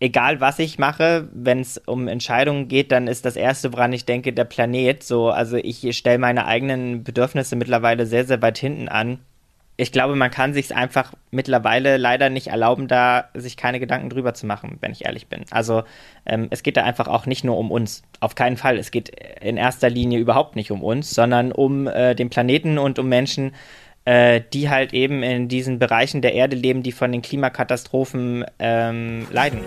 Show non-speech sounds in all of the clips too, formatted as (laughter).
egal was ich mache, wenn es um Entscheidungen geht, dann ist das Erste, woran ich denke, der Planet. So, also ich stelle meine eigenen Bedürfnisse mittlerweile sehr, sehr weit hinten an. Ich glaube, man kann sich einfach mittlerweile leider nicht erlauben, da sich keine Gedanken drüber zu machen, wenn ich ehrlich bin. Also ähm, es geht da einfach auch nicht nur um uns. Auf keinen Fall. Es geht in erster Linie überhaupt nicht um uns, sondern um äh, den Planeten und um Menschen, äh, die halt eben in diesen Bereichen der Erde leben, die von den Klimakatastrophen ähm, leiden.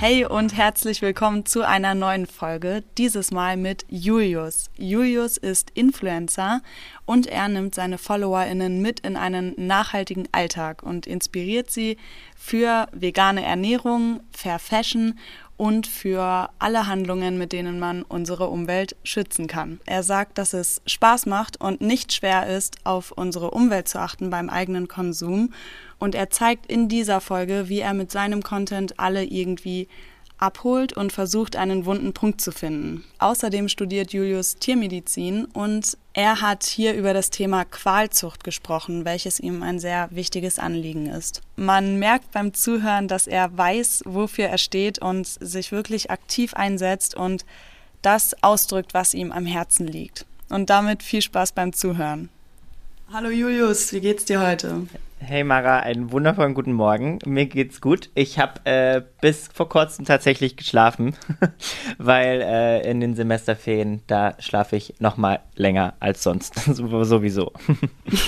Hey und herzlich willkommen zu einer neuen Folge, dieses Mal mit Julius. Julius ist Influencer und er nimmt seine FollowerInnen mit in einen nachhaltigen Alltag und inspiriert sie für vegane Ernährung, Fair Fashion und für alle Handlungen, mit denen man unsere Umwelt schützen kann. Er sagt, dass es Spaß macht und nicht schwer ist, auf unsere Umwelt zu achten beim eigenen Konsum. Und er zeigt in dieser Folge, wie er mit seinem Content alle irgendwie abholt und versucht, einen wunden Punkt zu finden. Außerdem studiert Julius Tiermedizin und er hat hier über das Thema Qualzucht gesprochen, welches ihm ein sehr wichtiges Anliegen ist. Man merkt beim Zuhören, dass er weiß, wofür er steht und sich wirklich aktiv einsetzt und das ausdrückt, was ihm am Herzen liegt. Und damit viel Spaß beim Zuhören. Hallo Julius, wie geht's dir heute? Hey Mara, einen wundervollen guten Morgen. Mir geht's gut. Ich habe äh, bis vor kurzem tatsächlich geschlafen, (laughs) weil äh, in den Semesterferien da schlafe ich noch mal länger als sonst (laughs) sowieso.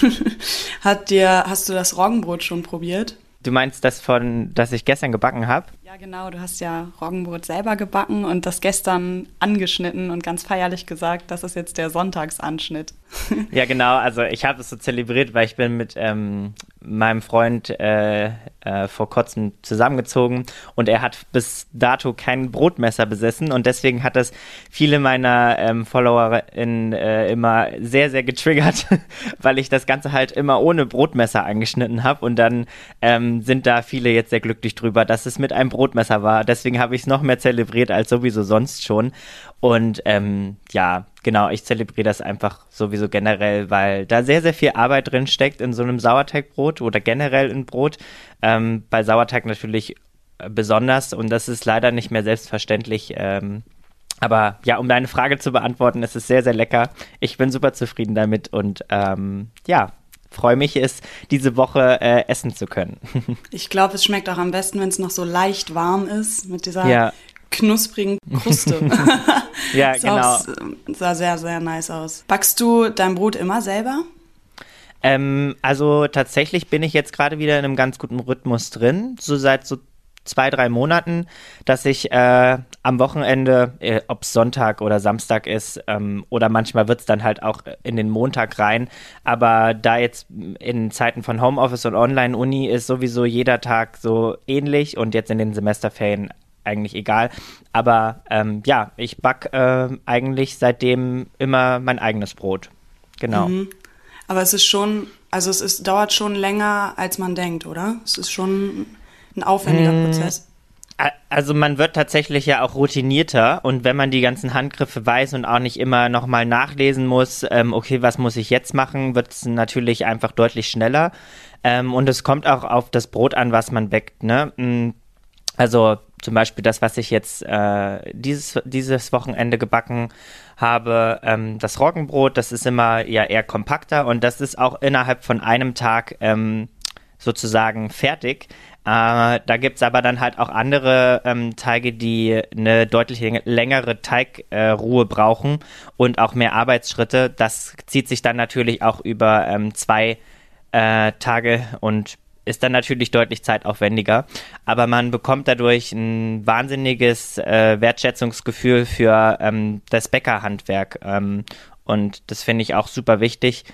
(laughs) Hat dir hast du das Roggenbrot schon probiert? Du meinst das von, das ich gestern gebacken habe? Ja, genau. Du hast ja Roggenbrot selber gebacken und das gestern angeschnitten und ganz feierlich gesagt, das ist jetzt der Sonntagsanschnitt. ja, genau. Also ich habe es so zelebriert, weil ich bin mit ähm, meinem Freund äh, äh, vor kurzem zusammengezogen und er hat bis dato kein Brotmesser besessen und deswegen hat das viele meiner ähm, Follower in, äh, immer sehr, sehr getriggert, (laughs) weil ich das Ganze halt immer ohne Brotmesser angeschnitten habe und dann ähm, sind da viele jetzt sehr glücklich drüber, dass es mit einem Brotmesser war. Deswegen habe ich es noch mehr zelebriert als sowieso sonst schon und ähm, ja, genau, ich zelebriere das einfach sowieso generell, weil da sehr, sehr viel Arbeit drin steckt in so einem Sauerteigbrot oder generell in Brot. Ähm, bei Sauerteig natürlich äh, besonders und das ist leider nicht mehr selbstverständlich. Ähm, aber ja, um deine Frage zu beantworten, es ist sehr, sehr lecker. Ich bin super zufrieden damit und ähm, ja, freue mich, es diese Woche äh, essen zu können. (laughs) ich glaube, es schmeckt auch am besten, wenn es noch so leicht warm ist, mit dieser ja knusprigen Kruste. (laughs) ja, genau. Auch, sah sehr, sehr nice aus. Backst du dein Brot immer selber? Ähm, also tatsächlich bin ich jetzt gerade wieder in einem ganz guten Rhythmus drin, so seit so zwei, drei Monaten, dass ich äh, am Wochenende, äh, ob es Sonntag oder Samstag ist, ähm, oder manchmal wird es dann halt auch in den Montag rein, aber da jetzt in Zeiten von Homeoffice und Online-Uni ist sowieso jeder Tag so ähnlich und jetzt in den Semesterferien eigentlich egal. Aber ähm, ja, ich back äh, eigentlich seitdem immer mein eigenes Brot. Genau. Mhm. Aber es ist schon, also es ist, dauert schon länger, als man denkt, oder? Es ist schon ein aufwendiger mhm. Prozess. Also man wird tatsächlich ja auch routinierter und wenn man die ganzen Handgriffe weiß und auch nicht immer nochmal nachlesen muss, ähm, okay, was muss ich jetzt machen, wird es natürlich einfach deutlich schneller. Ähm, und es kommt auch auf das Brot an, was man backt. Ne? Mm, also zum Beispiel das, was ich jetzt äh, dieses, dieses Wochenende gebacken habe, ähm, das Roggenbrot, das ist immer ja eher kompakter und das ist auch innerhalb von einem Tag ähm, sozusagen fertig. Äh, da gibt es aber dann halt auch andere ähm, Teige, die eine deutlich längere Teigruhe äh, brauchen und auch mehr Arbeitsschritte. Das zieht sich dann natürlich auch über ähm, zwei äh, Tage und ist dann natürlich deutlich zeitaufwendiger, aber man bekommt dadurch ein wahnsinniges äh, Wertschätzungsgefühl für ähm, das Bäckerhandwerk. Ähm, und das finde ich auch super wichtig.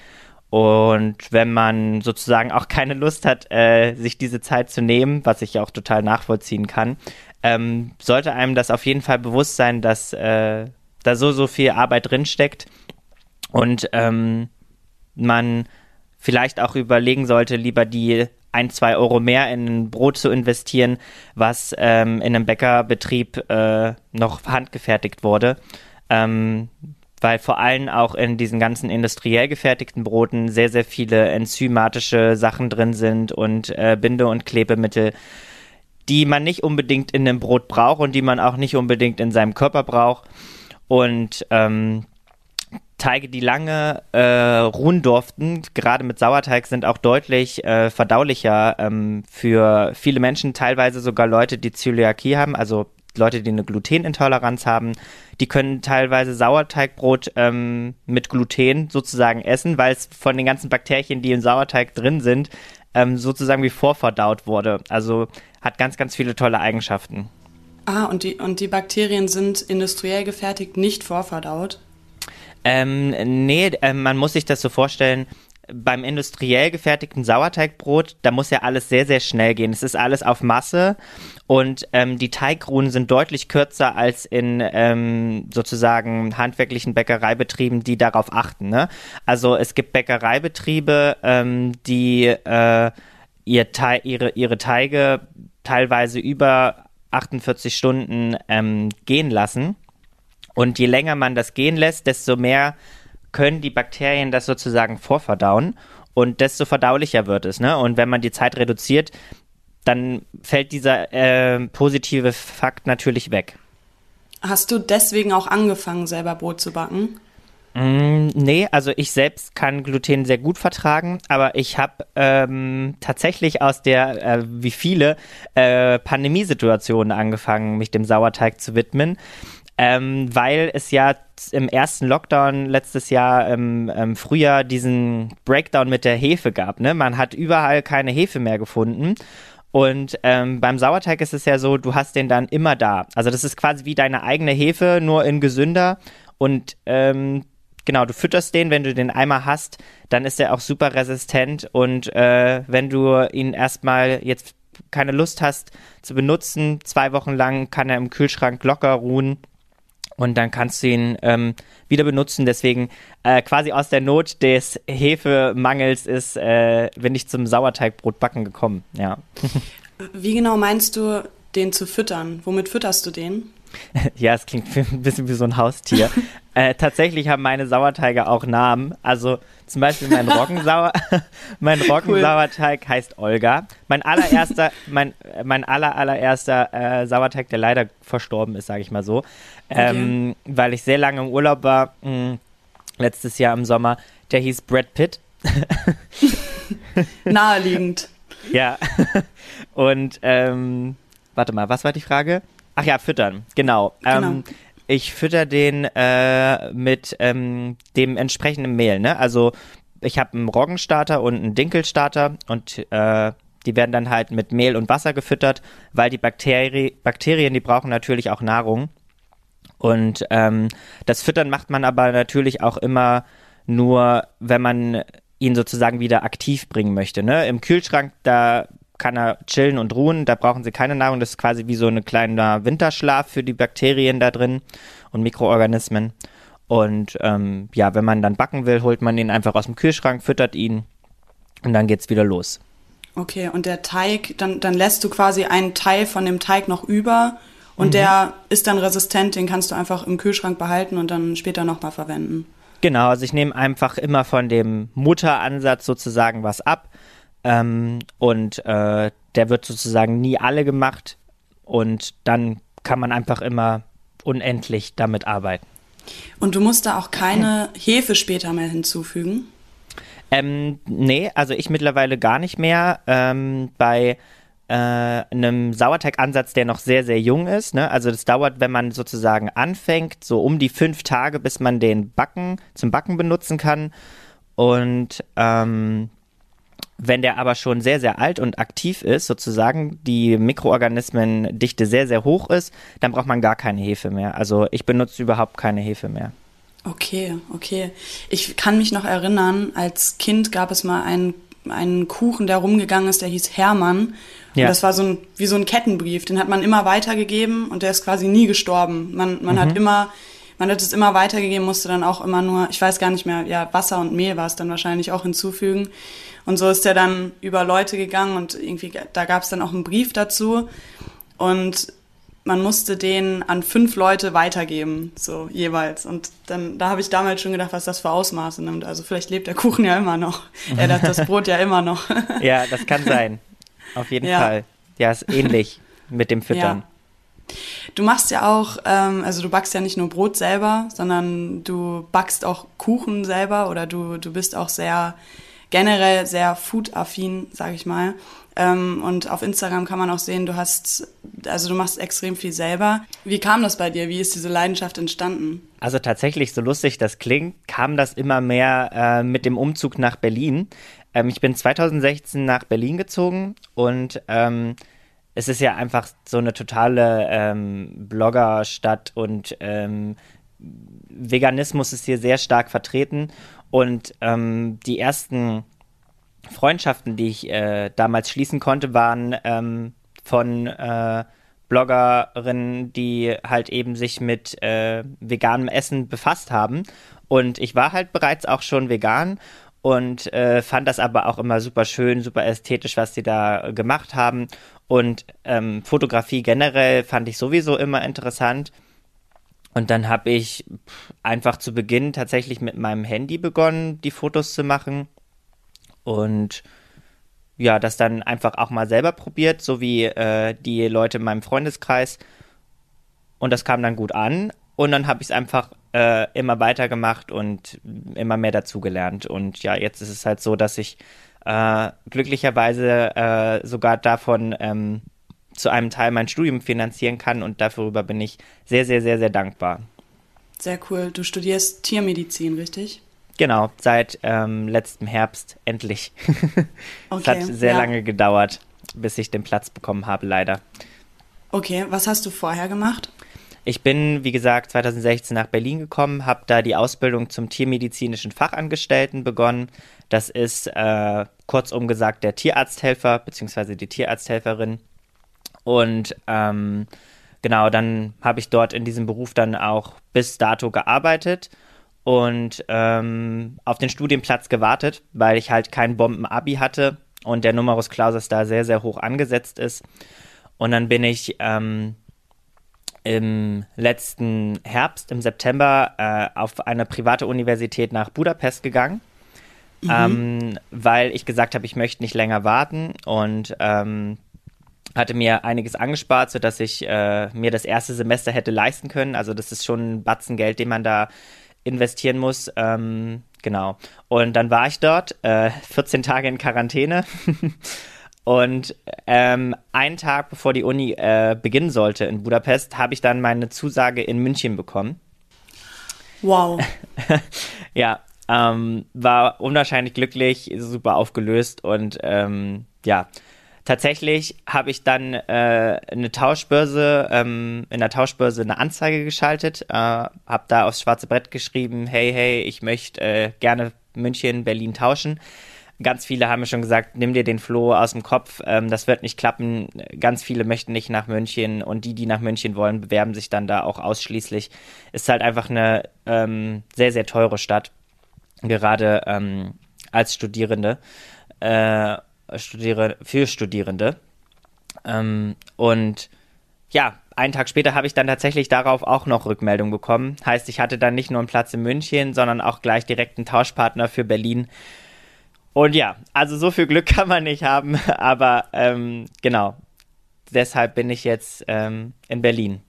Und wenn man sozusagen auch keine Lust hat, äh, sich diese Zeit zu nehmen, was ich auch total nachvollziehen kann, ähm, sollte einem das auf jeden Fall bewusst sein, dass äh, da so, so viel Arbeit drinsteckt. Und ähm, man vielleicht auch überlegen sollte, lieber die ein, zwei Euro mehr in ein Brot zu investieren, was ähm, in einem Bäckerbetrieb äh, noch handgefertigt wurde. Ähm, weil vor allem auch in diesen ganzen industriell gefertigten Broten sehr, sehr viele enzymatische Sachen drin sind und äh, Binde- und Klebemittel, die man nicht unbedingt in einem Brot braucht und die man auch nicht unbedingt in seinem Körper braucht. Und ähm, Teige, die lange äh, ruhen durften, gerade mit Sauerteig, sind auch deutlich äh, verdaulicher ähm, für viele Menschen, teilweise sogar Leute, die Zöliakie haben, also Leute, die eine Glutenintoleranz haben, die können teilweise Sauerteigbrot ähm, mit Gluten sozusagen essen, weil es von den ganzen Bakterien, die im Sauerteig drin sind, ähm, sozusagen wie vorverdaut wurde. Also hat ganz, ganz viele tolle Eigenschaften. Ah, und die, und die Bakterien sind industriell gefertigt, nicht vorverdaut? Ähm, nee, äh, man muss sich das so vorstellen, beim industriell gefertigten Sauerteigbrot, da muss ja alles sehr, sehr schnell gehen. Es ist alles auf Masse und ähm, die Teigruhen sind deutlich kürzer als in ähm, sozusagen handwerklichen Bäckereibetrieben, die darauf achten. Ne? Also es gibt Bäckereibetriebe, ähm, die äh, ihr Te ihre, ihre Teige teilweise über 48 Stunden ähm, gehen lassen. Und je länger man das gehen lässt, desto mehr können die Bakterien das sozusagen vorverdauen und desto verdaulicher wird es. Ne? Und wenn man die Zeit reduziert, dann fällt dieser äh, positive Fakt natürlich weg. Hast du deswegen auch angefangen, selber Brot zu backen? Mm, nee, also ich selbst kann Gluten sehr gut vertragen, aber ich habe ähm, tatsächlich aus der, äh, wie viele, äh, Pandemiesituationen angefangen, mich dem Sauerteig zu widmen ähm, weil es ja im ersten Lockdown letztes Jahr im, im, Frühjahr diesen Breakdown mit der Hefe gab. Ne? Man hat überall keine Hefe mehr gefunden. Und ähm, beim Sauerteig ist es ja so, du hast den dann immer da. Also das ist quasi wie deine eigene Hefe, nur in gesünder. Und ähm, genau, du fütterst den, wenn du den einmal hast, dann ist er auch super resistent. Und äh, wenn du ihn erstmal jetzt keine Lust hast zu benutzen, zwei Wochen lang kann er im Kühlschrank locker ruhen und dann kannst du ihn ähm, wieder benutzen. Deswegen äh, quasi aus der Not des Hefemangels ist, äh, bin ich zum Sauerteigbrotbacken gekommen. Ja. Wie genau meinst du, den zu füttern? Womit fütterst du den? (laughs) ja, es klingt ein bisschen wie so ein Haustier. (laughs) äh, tatsächlich haben meine Sauerteige auch Namen. Also zum Beispiel mein Roggensauer, (laughs) mein Roggensauerteig cool. heißt Olga. Mein allererster, mein, mein aller, allererster äh, Sauerteig, der leider verstorben ist, sage ich mal so, okay. ähm, weil ich sehr lange im Urlaub war, mh, hm, letztes Jahr im Sommer, der hieß Brad Pitt. Naheliegend. Ja. Und ähm, warte mal, was war die Frage? Ach ja, füttern, genau. genau. Ähm, ich fütter den äh, mit ähm, dem entsprechenden Mehl. Ne? Also ich habe einen Roggenstarter und einen Dinkelstarter und äh, die werden dann halt mit Mehl und Wasser gefüttert, weil die Bakteri Bakterien, die brauchen natürlich auch Nahrung. Und ähm, das Füttern macht man aber natürlich auch immer nur, wenn man ihn sozusagen wieder aktiv bringen möchte. Ne? Im Kühlschrank, da kann er chillen und ruhen. Da brauchen sie keine Nahrung. Das ist quasi wie so ein kleiner Winterschlaf für die Bakterien da drin und Mikroorganismen. Und ähm, ja, wenn man dann backen will, holt man ihn einfach aus dem Kühlschrank, füttert ihn und dann geht's wieder los. Okay, und der Teig, dann, dann lässt du quasi einen Teil von dem Teig noch über und mhm. der ist dann resistent, den kannst du einfach im Kühlschrank behalten und dann später nochmal verwenden. Genau, also ich nehme einfach immer von dem Mutteransatz sozusagen was ab ähm, und äh, der wird sozusagen nie alle gemacht. Und dann kann man einfach immer unendlich damit arbeiten. Und du musst da auch keine Hefe später mehr hinzufügen? Ähm, nee, also ich mittlerweile gar nicht mehr. Ähm, bei äh, einem Sauerteigansatz, der noch sehr, sehr jung ist. Ne? Also das dauert, wenn man sozusagen anfängt, so um die fünf Tage, bis man den Backen zum Backen benutzen kann. Und ähm, wenn der aber schon sehr, sehr alt und aktiv ist, sozusagen, die Mikroorganismendichte sehr, sehr hoch ist, dann braucht man gar keine Hefe mehr. Also ich benutze überhaupt keine Hefe mehr. Okay, okay. Ich kann mich noch erinnern, als Kind gab es mal einen, einen Kuchen, der rumgegangen ist, der hieß Hermann. Und ja. das war so ein, wie so ein Kettenbrief. Den hat man immer weitergegeben und der ist quasi nie gestorben. Man, man mhm. hat immer, man hat es immer weitergegeben, musste dann auch immer nur, ich weiß gar nicht mehr, ja, Wasser und Mehl war es dann wahrscheinlich auch hinzufügen. Und so ist er dann über Leute gegangen und irgendwie, da gab es dann auch einen Brief dazu. Und man musste den an fünf Leute weitergeben, so jeweils. Und dann, da habe ich damals schon gedacht, was das für Ausmaße nimmt. Also vielleicht lebt der Kuchen ja immer noch. (laughs) äh, das, das Brot ja immer noch. ja, das kann sein. Auf jeden (laughs) ja. Fall. Ja, ist ähnlich mit dem Füttern. Ja. Du machst ja auch, ähm, also du backst ja nicht nur Brot selber, sondern du backst auch Kuchen selber oder du, du bist auch sehr generell sehr food-affin, sage ich mal. Ähm, und auf Instagram kann man auch sehen, du hast, also du machst extrem viel selber. Wie kam das bei dir? Wie ist diese Leidenschaft entstanden? Also tatsächlich, so lustig das klingt, kam das immer mehr äh, mit dem Umzug nach Berlin. Ähm, ich bin 2016 nach Berlin gezogen und ähm, es ist ja einfach so eine totale ähm, Bloggerstadt und ähm, Veganismus ist hier sehr stark vertreten und ähm, die ersten Freundschaften, die ich äh, damals schließen konnte, waren ähm, von äh, Bloggerinnen, die halt eben sich mit äh, veganem Essen befasst haben. Und ich war halt bereits auch schon vegan und äh, fand das aber auch immer super schön, super ästhetisch, was sie da gemacht haben. Und ähm, Fotografie generell fand ich sowieso immer interessant. Und dann habe ich einfach zu Beginn tatsächlich mit meinem Handy begonnen, die Fotos zu machen. Und ja, das dann einfach auch mal selber probiert, so wie äh, die Leute in meinem Freundeskreis. Und das kam dann gut an. Und dann habe ich es einfach äh, immer weitergemacht und immer mehr dazugelernt. Und ja, jetzt ist es halt so, dass ich äh, glücklicherweise äh, sogar davon ähm, zu einem Teil mein Studium finanzieren kann und darüber bin ich sehr, sehr, sehr, sehr dankbar. Sehr cool. Du studierst Tiermedizin, richtig? Genau, seit ähm, letztem Herbst endlich. okay, (laughs) es hat sehr ja. lange gedauert, bis ich den Platz bekommen habe, leider. Okay, was hast du vorher gemacht? Ich bin, wie gesagt, 2016 nach Berlin gekommen, habe da die Ausbildung zum tiermedizinischen Fachangestellten begonnen. Das ist äh, kurzum gesagt der Tierarzthelfer bzw. die Tierarzthelferin. Und ähm, genau, dann habe ich dort in diesem Beruf dann auch bis dato gearbeitet und ähm, auf den Studienplatz gewartet, weil ich halt kein Bomben-Abi hatte und der Numerus Clausus da sehr, sehr hoch angesetzt ist. Und dann bin ich ähm, im letzten Herbst, im September, äh, auf eine private Universität nach Budapest gegangen. Mhm. Ähm, weil ich gesagt habe, ich möchte nicht länger warten und ähm, hatte mir einiges angespart, sodass ich äh, mir das erste Semester hätte leisten können. Also das ist schon ein Batzen Geld, den man da investieren muss. Ähm, genau. Und dann war ich dort, äh, 14 Tage in Quarantäne. (laughs) Und ähm, einen Tag bevor die Uni äh, beginnen sollte in Budapest, habe ich dann meine Zusage in München bekommen. Wow. (laughs) ja, ähm, war unwahrscheinlich glücklich, super aufgelöst und ähm, ja, tatsächlich habe ich dann äh, eine Tauschbörse, ähm, in der Tauschbörse eine Anzeige geschaltet, äh, habe da aufs schwarze Brett geschrieben, hey, hey, ich möchte äh, gerne München, Berlin tauschen. Ganz viele haben mir schon gesagt, nimm dir den Floh aus dem Kopf, ähm, das wird nicht klappen. Ganz viele möchten nicht nach München und die, die nach München wollen, bewerben sich dann da auch ausschließlich. Ist halt einfach eine ähm, sehr, sehr teure Stadt, gerade ähm, als Studierende. Äh, Studiere, für Studierende. Ähm, und ja, einen Tag später habe ich dann tatsächlich darauf auch noch Rückmeldung bekommen. Heißt, ich hatte dann nicht nur einen Platz in München, sondern auch gleich direkt einen Tauschpartner für Berlin. Und ja, also so viel Glück (laughs) kann man nicht haben, aber ähm, genau, deshalb bin ich jetzt ähm, in Berlin.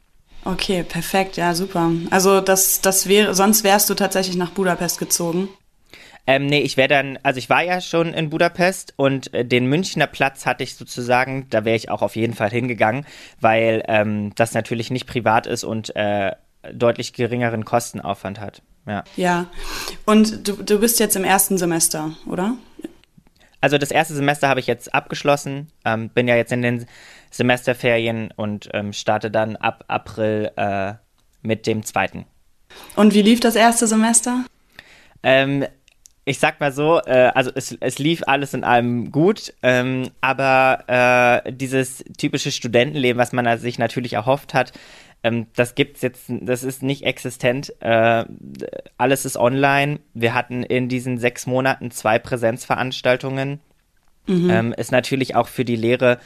Okay, perfekt, ja, super. Also das, das wäre, sonst wärst du tatsächlich nach Budapest gezogen. Ähm, nee, ich wäre dann, also ich war ja schon in Budapest und äh, den Münchner Platz hatte ich sozusagen, da wäre ich auch auf jeden Fall hingegangen, weil ähm, das natürlich nicht privat ist und äh, deutlich geringeren Kostenaufwand hat. Ja. Ja. Und du, du bist jetzt im ersten Semester, oder? Also das erste Semester habe ich jetzt abgeschlossen, ähm, bin ja jetzt in den Semesterferien und ähm, starte dann ab April äh, mit dem zweiten. Und wie lief das erste Semester? Ähm, ich sag mal so, äh, also es, es lief alles in allem gut, ähm, aber äh, dieses typische Studentenleben, was man sich natürlich erhofft hat, ähm, das gibt's jetzt, das ist nicht existent. Äh, alles ist online. Wir hatten in diesen sechs Monaten zwei Präsenzveranstaltungen. Mhm. Ähm, ist natürlich auch für die Lehre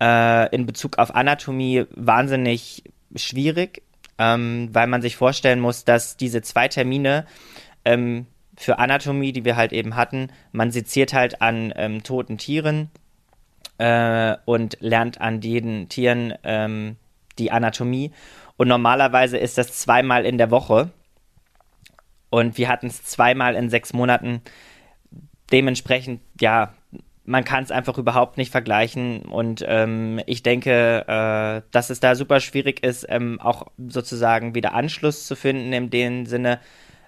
äh, in Bezug auf Anatomie wahnsinnig schwierig, ähm, weil man sich vorstellen muss, dass diese zwei Termine ähm, für Anatomie, die wir halt eben hatten, man seziert halt an ähm, toten Tieren äh, und lernt an den Tieren ähm, die Anatomie. Und normalerweise ist das zweimal in der Woche. Und wir hatten es zweimal in sechs Monaten. Dementsprechend, ja, man kann es einfach überhaupt nicht vergleichen. Und ähm, ich denke, äh, dass es da super schwierig ist, ähm, auch sozusagen wieder Anschluss zu finden in dem Sinne,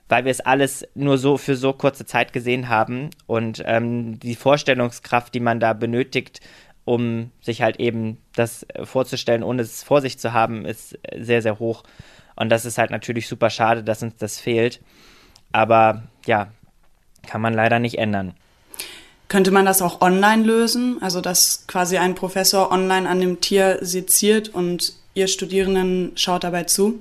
weil wir es alles nur so für so kurze Zeit gesehen haben. Und ähm, die Vorstellungskraft, die man da benötigt, um sich halt eben das vorzustellen, ohne es vor sich zu haben, ist sehr, sehr hoch. Und das ist halt natürlich super schade, dass uns das fehlt. Aber ja, kann man leider nicht ändern. Könnte man das auch online lösen? Also, dass quasi ein Professor online an dem Tier seziert und ihr Studierenden schaut dabei zu?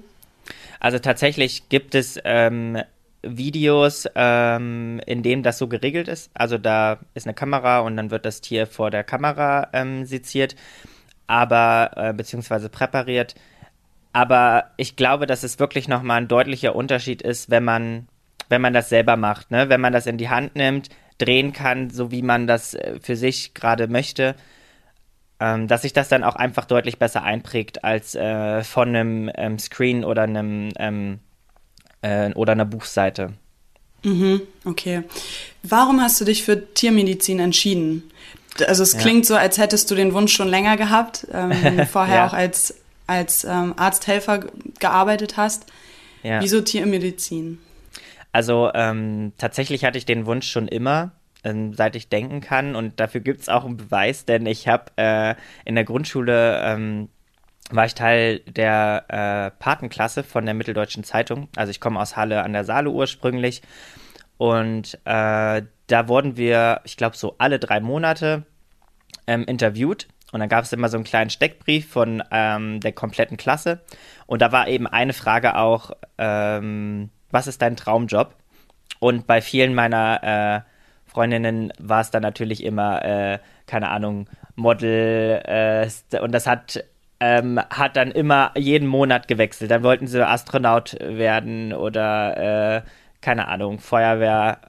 Also tatsächlich gibt es ähm, Videos, ähm, in denen das so geregelt ist. Also da ist eine Kamera und dann wird das Tier vor der Kamera ähm, seziert, aber äh, beziehungsweise präpariert. Aber ich glaube, dass es wirklich nochmal ein deutlicher Unterschied ist, wenn man, wenn man das selber macht, ne? Wenn man das in die Hand nimmt, drehen kann, so wie man das äh, für sich gerade möchte, ähm, dass sich das dann auch einfach deutlich besser einprägt als äh, von einem ähm, Screen oder einem ähm, äh, oder einer Buchseite. Mhm, okay. Warum hast du dich für Tiermedizin entschieden? Also es ja. klingt so, als hättest du den Wunsch schon länger gehabt, ähm, (laughs) vorher ja. auch als, als ähm, Arzthelfer gearbeitet hast. Ja. Wieso Tiermedizin? Also ähm, tatsächlich hatte ich den Wunsch schon immer, ähm, seit ich denken kann. Und dafür gibt es auch einen Beweis, denn ich habe äh, in der Grundschule ähm, war ich Teil der äh, Patenklasse von der Mitteldeutschen Zeitung. Also ich komme aus Halle an der Saale ursprünglich. Und äh, da wurden wir, ich glaube, so alle drei Monate ähm, interviewt. Und dann gab es immer so einen kleinen Steckbrief von ähm, der kompletten Klasse. Und da war eben eine Frage auch, ähm, was ist dein Traumjob? Und bei vielen meiner äh, Freundinnen war es dann natürlich immer, äh, keine Ahnung, Model. Äh, und das hat ähm, hat dann immer jeden Monat gewechselt. Dann wollten sie Astronaut werden oder äh, keine Ahnung, Feuerwehr.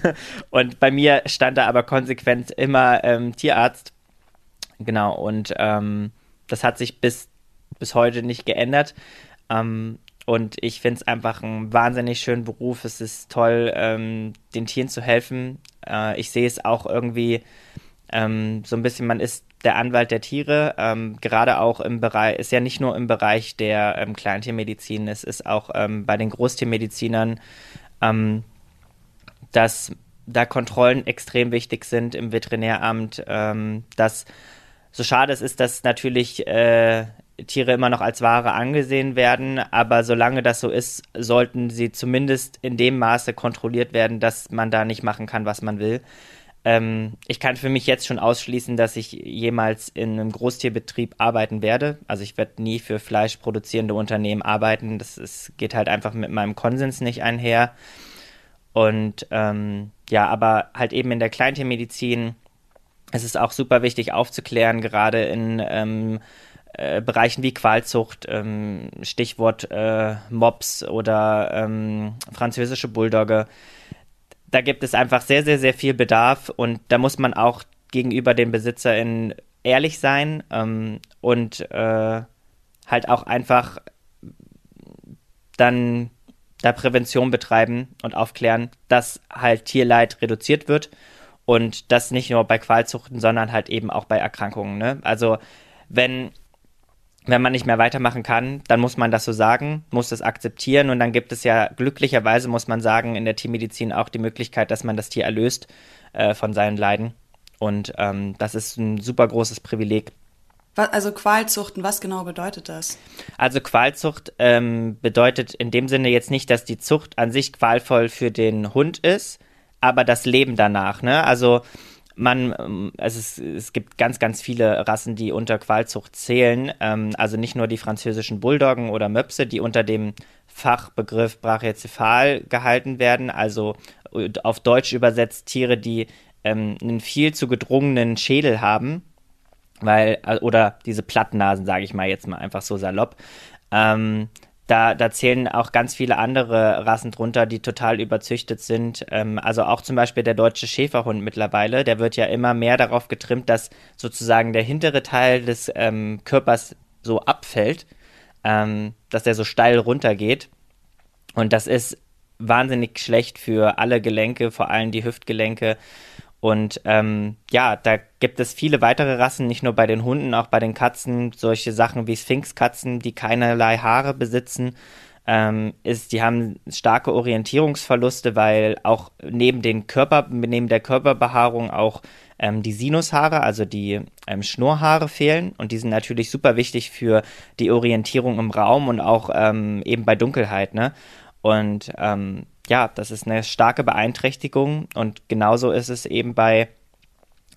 (laughs) und bei mir stand da aber konsequent immer ähm, Tierarzt. Genau, und ähm, das hat sich bis, bis heute nicht geändert. Ähm, und ich finde es einfach einen wahnsinnig schönen Beruf. Es ist toll, ähm, den Tieren zu helfen. Äh, ich sehe es auch irgendwie ähm, so ein bisschen, man ist der Anwalt der Tiere, ähm, gerade auch im Bereich, ist ja nicht nur im Bereich der ähm, Kleintiermedizin, es ist auch ähm, bei den Großtiermedizinern, ähm, dass da Kontrollen extrem wichtig sind im Veterinäramt, ähm, dass so schade es ist, dass natürlich äh, Tiere immer noch als Ware angesehen werden, aber solange das so ist, sollten sie zumindest in dem Maße kontrolliert werden, dass man da nicht machen kann, was man will. Ähm, ich kann für mich jetzt schon ausschließen, dass ich jemals in einem Großtierbetrieb arbeiten werde. Also ich werde nie für fleischproduzierende Unternehmen arbeiten. Das ist, geht halt einfach mit meinem Konsens nicht einher. Und ähm, ja, aber halt eben in der Kleintiermedizin ist es auch super wichtig aufzuklären, gerade in ähm, äh, Bereichen wie Qualzucht, ähm, Stichwort äh, Mops oder ähm, französische Bulldogge da gibt es einfach sehr, sehr, sehr viel Bedarf und da muss man auch gegenüber den BesitzerInnen ehrlich sein ähm, und äh, halt auch einfach dann da Prävention betreiben und aufklären, dass halt Tierleid reduziert wird und das nicht nur bei Qualzuchten, sondern halt eben auch bei Erkrankungen. Ne? Also wenn wenn man nicht mehr weitermachen kann, dann muss man das so sagen, muss das akzeptieren und dann gibt es ja glücklicherweise, muss man sagen, in der Tiermedizin auch die Möglichkeit, dass man das Tier erlöst äh, von seinen Leiden. Und ähm, das ist ein super großes Privileg. Also Qualzuchten, was genau bedeutet das? Also Qualzucht ähm, bedeutet in dem Sinne jetzt nicht, dass die Zucht an sich qualvoll für den Hund ist, aber das Leben danach. Ne? Also man, ähm, also es, es gibt ganz, ganz viele Rassen, die unter Qualzucht zählen. Ähm, also nicht nur die französischen Bulldoggen oder Möpse, die unter dem Fachbegriff Brachiocephal gehalten werden, also auf Deutsch übersetzt Tiere, die ähm, einen viel zu gedrungenen Schädel haben, weil, äh, oder diese Plattnasen, sage ich mal jetzt mal einfach so salopp. Ähm, da, da zählen auch ganz viele andere Rassen drunter, die total überzüchtet sind. Ähm, also auch zum Beispiel der deutsche Schäferhund mittlerweile, der wird ja immer mehr darauf getrimmt, dass sozusagen der hintere Teil des ähm, Körpers so abfällt, ähm, dass der so steil runtergeht. Und das ist wahnsinnig schlecht für alle Gelenke, vor allem die Hüftgelenke. Und ähm, ja, da gibt es viele weitere Rassen, nicht nur bei den Hunden, auch bei den Katzen, solche Sachen wie Sphinxkatzen, die keinerlei Haare besitzen. Ähm, ist, die haben starke Orientierungsverluste, weil auch neben den Körper, neben der Körperbehaarung auch ähm, die Sinushaare, also die ähm, Schnurrhaare fehlen und die sind natürlich super wichtig für die Orientierung im Raum und auch ähm, eben bei Dunkelheit, ne? Und ähm, ja, das ist eine starke Beeinträchtigung und genauso ist es eben bei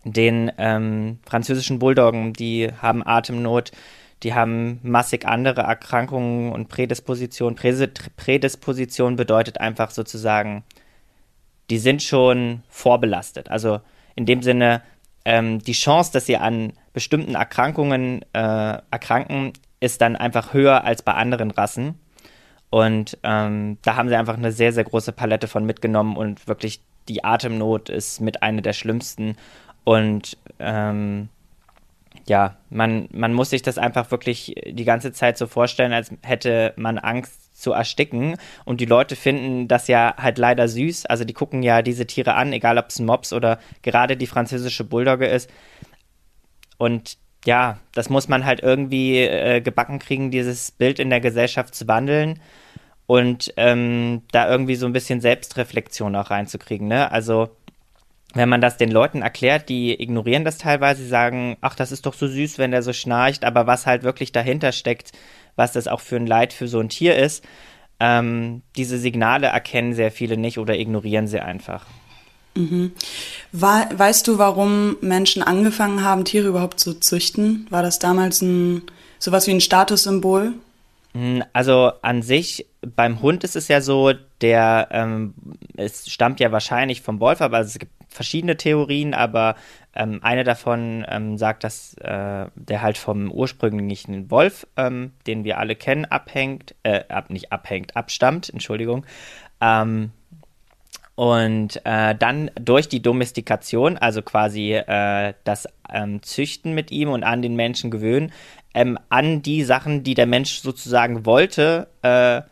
den ähm, französischen Bulldoggen, die haben Atemnot, die haben massig andere Erkrankungen und Prädisposition. Prädisposition bedeutet einfach sozusagen, die sind schon vorbelastet. Also in dem Sinne, ähm, die Chance, dass sie an bestimmten Erkrankungen äh, erkranken, ist dann einfach höher als bei anderen Rassen. Und ähm, da haben sie einfach eine sehr, sehr große Palette von mitgenommen und wirklich die Atemnot ist mit einer der schlimmsten. Und ähm, ja, man, man muss sich das einfach wirklich die ganze Zeit so vorstellen, als hätte man Angst zu ersticken. Und die Leute finden das ja halt leider süß. Also die gucken ja diese Tiere an, egal ob es ein Mops oder gerade die französische Bulldogge ist. Und ja, das muss man halt irgendwie äh, gebacken kriegen, dieses Bild in der Gesellschaft zu wandeln und ähm, da irgendwie so ein bisschen Selbstreflexion auch reinzukriegen. Ne? Also wenn man das den Leuten erklärt, die ignorieren das teilweise, sie sagen, ach, das ist doch so süß, wenn der so schnarcht, aber was halt wirklich dahinter steckt, was das auch für ein Leid für so ein Tier ist, ähm, diese Signale erkennen sehr viele nicht oder ignorieren sie einfach. Mhm. Weißt du, warum Menschen angefangen haben, Tiere überhaupt zu züchten? War das damals ein sowas wie ein Statussymbol? Hm, also an sich, beim Hund ist es ja so, der, ähm, es stammt ja wahrscheinlich vom Wolf, aber es gibt verschiedene Theorien, aber ähm, eine davon ähm, sagt, dass äh, der halt vom ursprünglichen Wolf, ähm, den wir alle kennen, abhängt, äh, ab, nicht abhängt, abstammt, Entschuldigung. Ähm, und äh, dann durch die Domestikation, also quasi äh, das ähm, Züchten mit ihm und an den Menschen gewöhnen, ähm, an die Sachen, die der Mensch sozusagen wollte, äh,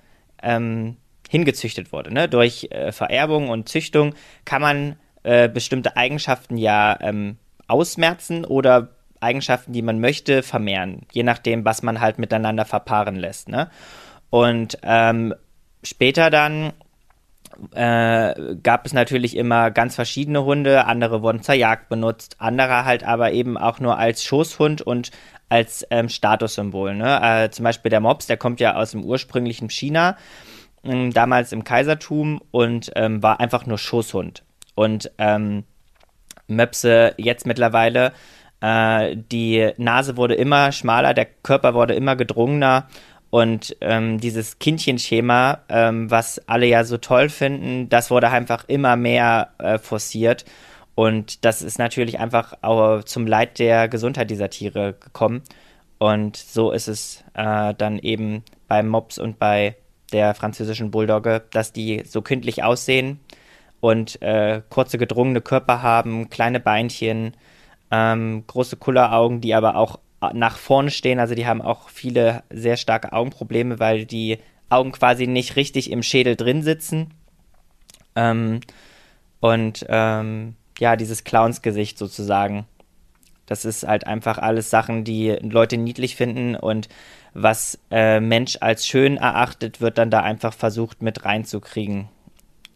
ähm, hingezüchtet wurde. Ne? Durch äh, Vererbung und Züchtung kann man äh, bestimmte Eigenschaften ja ähm, ausmerzen oder Eigenschaften, die man möchte, vermehren, je nachdem, was man halt miteinander verpaaren lässt. Ne? Und ähm, später dann äh, gab es natürlich immer ganz verschiedene Hunde. Andere wurden zur Jagd benutzt, andere halt aber eben auch nur als Schoßhund und als ähm, Statussymbol. Ne? Äh, zum Beispiel der Mops, der kommt ja aus dem ursprünglichen China, äh, damals im Kaisertum und ähm, war einfach nur Schoßhund. Und ähm, Möpse jetzt mittlerweile, äh, die Nase wurde immer schmaler, der Körper wurde immer gedrungener und ähm, dieses Kindchenschema, ähm, was alle ja so toll finden, das wurde einfach immer mehr äh, forciert. Und das ist natürlich einfach auch zum Leid der Gesundheit dieser Tiere gekommen. Und so ist es äh, dann eben beim Mops und bei der französischen Bulldogge, dass die so kindlich aussehen und äh, kurze gedrungene Körper haben, kleine Beinchen, ähm, große Kulleraugen, die aber auch nach vorne stehen. Also die haben auch viele sehr starke Augenprobleme, weil die Augen quasi nicht richtig im Schädel drin sitzen. Ähm, und ähm, ja, dieses Clownsgesicht sozusagen. Das ist halt einfach alles Sachen, die Leute niedlich finden und was äh, Mensch als schön erachtet, wird dann da einfach versucht mit reinzukriegen.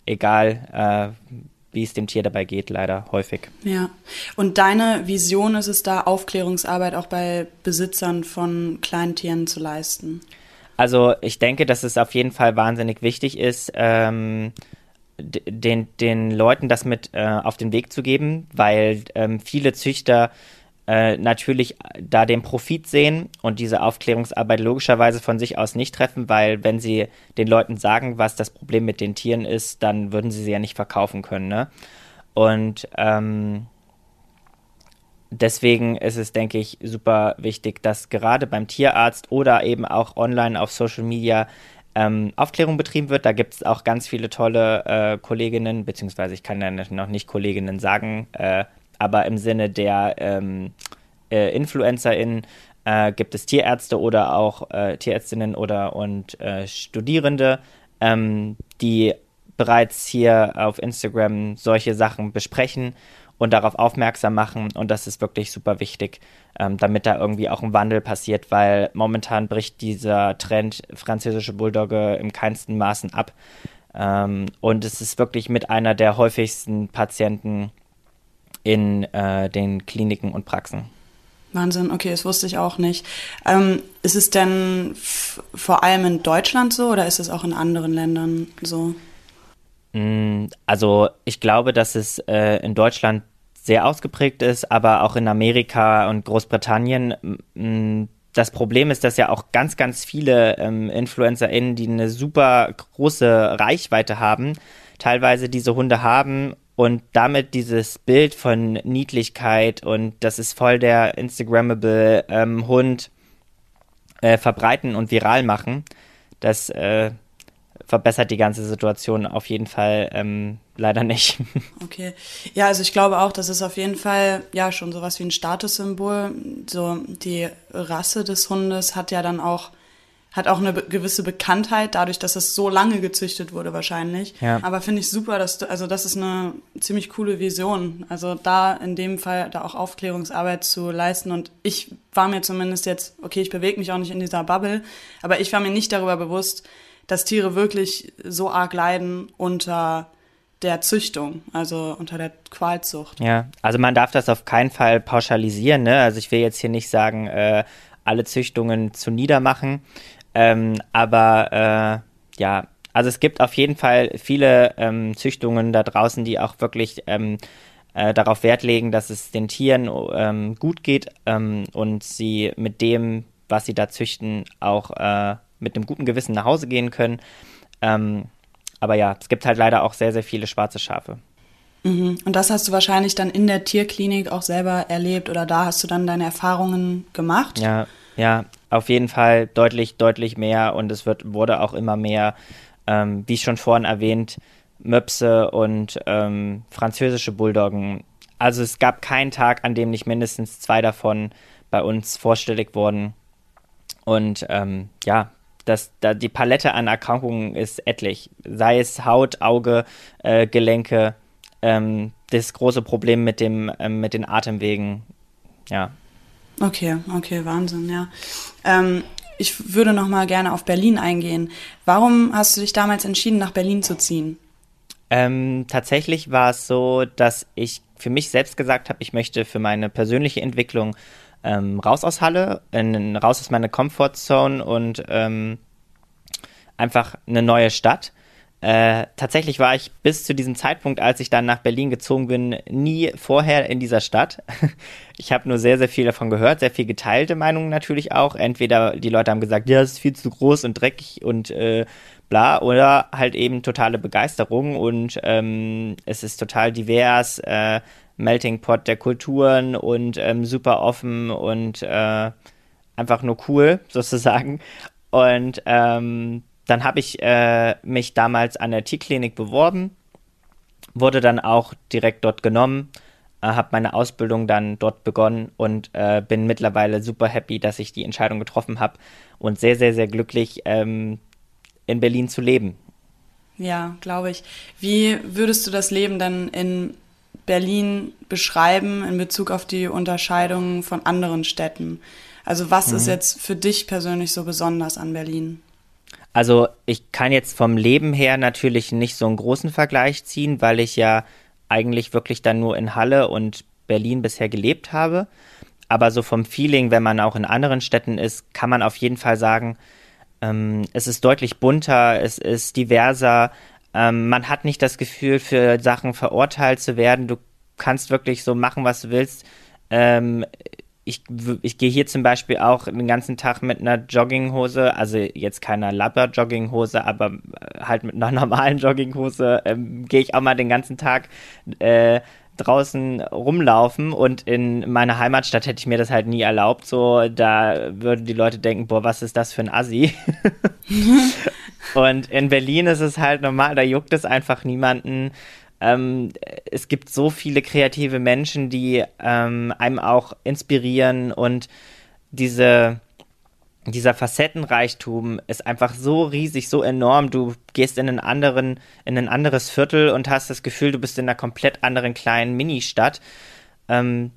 Egal, äh, wie es dem Tier dabei geht, leider häufig. Ja. Und deine Vision ist es da, Aufklärungsarbeit auch bei Besitzern von Kleintieren zu leisten? Also ich denke, dass es auf jeden Fall wahnsinnig wichtig ist, ähm, den, den Leuten das mit äh, auf den Weg zu geben, weil ähm, viele Züchter äh, natürlich da den Profit sehen und diese Aufklärungsarbeit logischerweise von sich aus nicht treffen, weil wenn sie den Leuten sagen, was das Problem mit den Tieren ist, dann würden sie sie ja nicht verkaufen können. Ne? Und ähm, deswegen ist es, denke ich, super wichtig, dass gerade beim Tierarzt oder eben auch online auf Social Media ähm, Aufklärung betrieben wird. Da gibt es auch ganz viele tolle äh, Kolleginnen, beziehungsweise ich kann ja noch nicht Kolleginnen sagen, äh, aber im Sinne der ähm, äh, InfluencerInnen äh, gibt es Tierärzte oder auch äh, Tierärztinnen oder und äh, Studierende, ähm, die bereits hier auf Instagram solche Sachen besprechen und darauf aufmerksam machen. Und das ist wirklich super wichtig, ähm, damit da irgendwie auch ein Wandel passiert, weil momentan bricht dieser Trend französische Bulldogge im keinsten Maßen ab. Ähm, und es ist wirklich mit einer der häufigsten Patienten in äh, den Kliniken und Praxen. Wahnsinn, okay, das wusste ich auch nicht. Ähm, ist es denn vor allem in Deutschland so oder ist es auch in anderen Ländern so? Mm, also ich glaube, dass es äh, in Deutschland sehr ausgeprägt ist, aber auch in Amerika und Großbritannien. Mm, das Problem ist, dass ja auch ganz, ganz viele ähm, InfluencerInnen, die eine super große Reichweite haben, teilweise diese Hunde haben und damit dieses Bild von Niedlichkeit und das ist voll der Instagrammable ähm, Hund äh, verbreiten und viral machen. Das äh, verbessert die ganze Situation auf jeden Fall ähm, leider nicht. (laughs) Okay. Ja, also ich glaube auch, das ist auf jeden Fall ja schon sowas wie ein Statussymbol. So die Rasse des Hundes hat ja dann auch hat auch eine gewisse Bekanntheit, dadurch, dass es so lange gezüchtet wurde wahrscheinlich. Ja. Aber finde ich super, dass du, also das ist eine ziemlich coole Vision. Also da in dem Fall da auch Aufklärungsarbeit zu leisten. Und ich war mir zumindest jetzt, okay, ich bewege mich auch nicht in dieser Bubble, aber ich war mir nicht darüber bewusst, dass Tiere wirklich so arg leiden unter der Züchtung, also unter der Qualzucht. Ja, also man darf das auf keinen Fall pauschalisieren. Ne? Also ich will jetzt hier nicht sagen, äh, alle Züchtungen zu niedermachen. Ähm, aber äh, ja, also es gibt auf jeden Fall viele ähm, Züchtungen da draußen, die auch wirklich ähm, äh, darauf Wert legen, dass es den Tieren ähm, gut geht ähm, und sie mit dem, was sie da züchten, auch äh, mit einem guten Gewissen nach Hause gehen können. Ähm, aber ja, es gibt halt leider auch sehr, sehr viele schwarze Schafe. Mhm. Und das hast du wahrscheinlich dann in der Tierklinik auch selber erlebt oder da hast du dann deine Erfahrungen gemacht? Ja, ja, auf jeden Fall deutlich, deutlich mehr und es wird, wurde auch immer mehr, ähm, wie schon vorhin erwähnt, Möpse und ähm, französische Bulldoggen. Also es gab keinen Tag, an dem nicht mindestens zwei davon bei uns vorstellig wurden. Und ähm, ja, das, da, die Palette an Erkrankungen ist etlich. Sei es Haut, Auge, äh, Gelenke, ähm, das große Problem mit, dem, ähm, mit den Atemwegen. Ja. Okay, okay, Wahnsinn, ja. Ähm, ich würde noch mal gerne auf Berlin eingehen. Warum hast du dich damals entschieden, nach Berlin zu ziehen? Ähm, tatsächlich war es so, dass ich für mich selbst gesagt habe, ich möchte für meine persönliche Entwicklung ähm, raus aus Halle, in, raus aus meiner Comfortzone und ähm, einfach eine neue Stadt. Äh, tatsächlich war ich bis zu diesem Zeitpunkt, als ich dann nach Berlin gezogen bin, nie vorher in dieser Stadt. (laughs) Ich habe nur sehr, sehr viel davon gehört, sehr viel geteilte Meinungen natürlich auch. Entweder die Leute haben gesagt, ja, es ist viel zu groß und dreckig und äh, bla, oder halt eben totale Begeisterung und ähm, es ist total divers, äh, Melting Pot der Kulturen und ähm, super offen und äh, einfach nur cool (laughs) sozusagen. Und ähm, dann habe ich äh, mich damals an der Tierklinik beworben, wurde dann auch direkt dort genommen, äh, habe meine Ausbildung dann dort begonnen und äh, bin mittlerweile super happy, dass ich die Entscheidung getroffen habe und sehr, sehr, sehr glücklich, ähm, in Berlin zu leben. Ja, glaube ich. Wie würdest du das Leben dann in Berlin beschreiben in Bezug auf die Unterscheidung von anderen Städten? Also was mhm. ist jetzt für dich persönlich so besonders an Berlin? Also ich kann jetzt vom Leben her natürlich nicht so einen großen Vergleich ziehen, weil ich ja eigentlich wirklich dann nur in Halle und Berlin bisher gelebt habe. Aber so vom Feeling, wenn man auch in anderen Städten ist, kann man auf jeden Fall sagen, ähm, es ist deutlich bunter, es ist diverser. Ähm, man hat nicht das Gefühl, für Sachen verurteilt zu werden. Du kannst wirklich so machen, was du willst. Ähm, ich, ich gehe hier zum Beispiel auch den ganzen Tag mit einer Jogginghose, also jetzt keiner Lapper-Jogginghose, aber äh, halt mit einer (laughs) normalen Jogginghose ähm, gehe ich auch mal den ganzen Tag äh, draußen rumlaufen und in meiner Heimatstadt hätte ich mir das halt nie erlaubt. So, da würden die Leute denken, boah, was ist das für ein Assi? (laughs) (laughs) und in Berlin ist es halt normal, da juckt es einfach niemanden. Ähm, es gibt so viele kreative Menschen, die ähm, einem auch inspirieren und diese dieser Facettenreichtum ist einfach so riesig, so enorm. Du gehst in einen anderen, in ein anderes Viertel und hast das Gefühl, du bist in einer komplett anderen kleinen Ministadt. Ähm,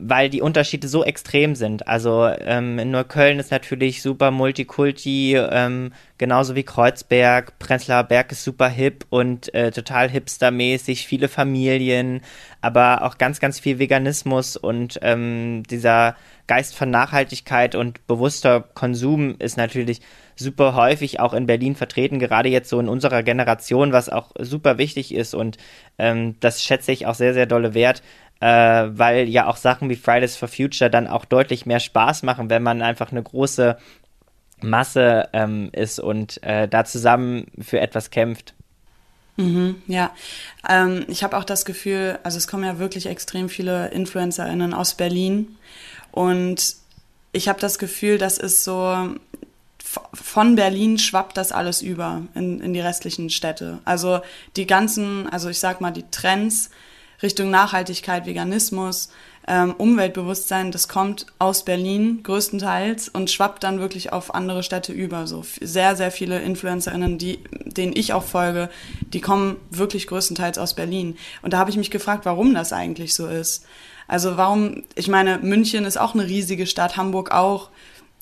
weil die Unterschiede so extrem sind. Also ähm, in Neukölln ist natürlich super Multikulti, ähm, genauso wie Kreuzberg. Prenzlauer Berg ist super hip und äh, total hipstermäßig, viele Familien, aber auch ganz, ganz viel Veganismus und ähm, dieser Geist von Nachhaltigkeit und bewusster Konsum ist natürlich super häufig auch in Berlin vertreten, gerade jetzt so in unserer Generation, was auch super wichtig ist und ähm, das schätze ich auch sehr, sehr dolle wert, äh, weil ja auch Sachen wie Fridays for Future dann auch deutlich mehr Spaß machen, wenn man einfach eine große Masse ähm, ist und äh, da zusammen für etwas kämpft. Mhm, ja, ähm, ich habe auch das Gefühl, also es kommen ja wirklich extrem viele InfluencerInnen aus Berlin und ich habe das Gefühl, das ist so, von Berlin schwappt das alles über in, in die restlichen Städte. Also die ganzen, also ich sag mal, die Trends, Richtung Nachhaltigkeit, Veganismus, ähm, Umweltbewusstsein, das kommt aus Berlin größtenteils und schwappt dann wirklich auf andere Städte über. So sehr, sehr viele InfluencerInnen, die, denen ich auch folge, die kommen wirklich größtenteils aus Berlin. Und da habe ich mich gefragt, warum das eigentlich so ist. Also warum, ich meine, München ist auch eine riesige Stadt, Hamburg auch,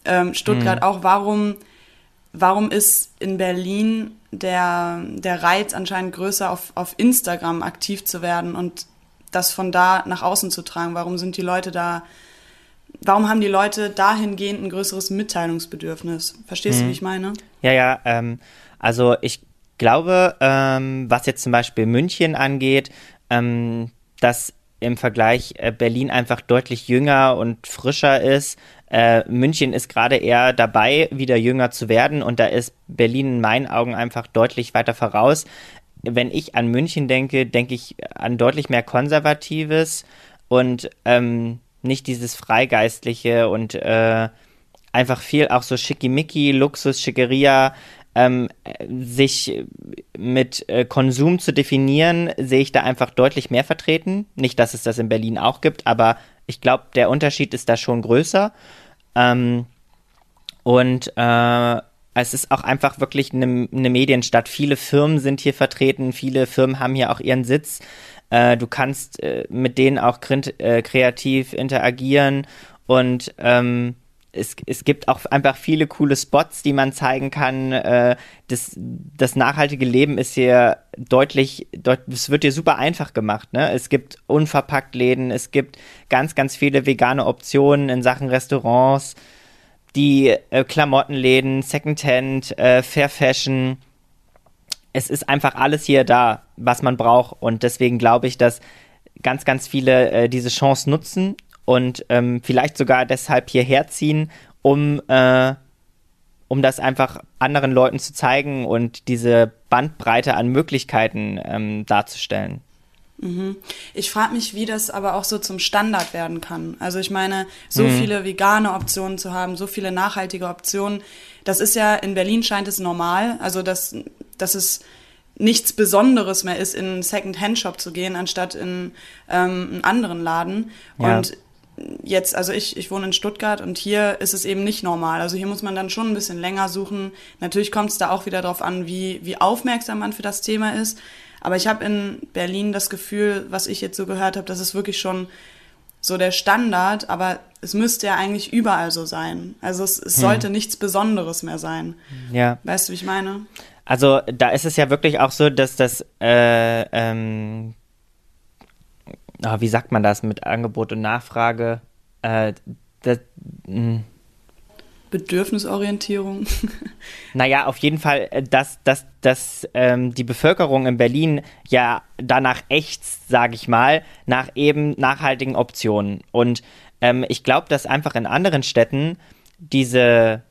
ähm, Stuttgart mhm. auch. Warum, warum ist in Berlin der, der Reiz anscheinend größer, auf, auf Instagram aktiv zu werden und das von da nach außen zu tragen? Warum sind die Leute da, warum haben die Leute dahingehend ein größeres Mitteilungsbedürfnis? Verstehst mhm. du, wie ich meine? Ja, ja, ähm, also ich glaube, ähm, was jetzt zum Beispiel München angeht, ähm, dass im Vergleich äh, Berlin einfach deutlich jünger und frischer ist. Äh, München ist gerade eher dabei, wieder jünger zu werden und da ist Berlin in meinen Augen einfach deutlich weiter voraus. Wenn ich an München denke, denke ich an deutlich mehr Konservatives und ähm, nicht dieses Freigeistliche und äh, einfach viel auch so Schickimicki, Luxus, Schickeria, ähm, sich mit äh, Konsum zu definieren, sehe ich da einfach deutlich mehr vertreten. Nicht, dass es das in Berlin auch gibt, aber ich glaube, der Unterschied ist da schon größer. Ähm, und äh, es ist auch einfach wirklich eine, eine Medienstadt. Viele Firmen sind hier vertreten, viele Firmen haben hier auch ihren Sitz. Äh, du kannst äh, mit denen auch äh, kreativ interagieren und ähm, es, es gibt auch einfach viele coole Spots, die man zeigen kann. Äh, das, das nachhaltige Leben ist hier deutlich, deut, es wird hier super einfach gemacht. Ne? Es gibt unverpackt Läden, es gibt ganz, ganz viele vegane Optionen in Sachen Restaurants, die äh, Klamottenläden, Secondhand, äh, Fair Fashion. Es ist einfach alles hier da, was man braucht. Und deswegen glaube ich, dass ganz, ganz viele diese Chance nutzen und ähm, vielleicht sogar deshalb hierher ziehen, um, äh, um das einfach anderen Leuten zu zeigen und diese Bandbreite an Möglichkeiten ähm, darzustellen. Mhm. Ich frage mich, wie das aber auch so zum Standard werden kann. Also ich meine, so mhm. viele vegane Optionen zu haben, so viele nachhaltige Optionen, das ist ja in Berlin scheint es normal. Also dass, dass es nichts Besonderes mehr ist, in einen Second-Hand-Shop zu gehen, anstatt in ähm, einen anderen Laden. Ja. Und jetzt, also ich, ich wohne in Stuttgart und hier ist es eben nicht normal. Also hier muss man dann schon ein bisschen länger suchen. Natürlich kommt es da auch wieder darauf an, wie, wie aufmerksam man für das Thema ist. Aber ich habe in Berlin das Gefühl, was ich jetzt so gehört habe, das ist wirklich schon so der Standard, aber es müsste ja eigentlich überall so sein. Also es, es hm. sollte hm. nichts Besonderes mehr sein. Ja. Weißt du, wie ich meine? Also da ist es ja wirklich auch so, dass das äh, ähm, oh, wie sagt man das mit Angebot und Nachfrage? Äh, das, hm. Bedürfnisorientierung. (laughs) naja, auf jeden Fall, äh, dass, dass, dass ähm, die Bevölkerung in Berlin ja danach echt, sage ich mal, nach eben nachhaltigen Optionen. Und ähm, ich glaube, dass einfach in anderen Städten diese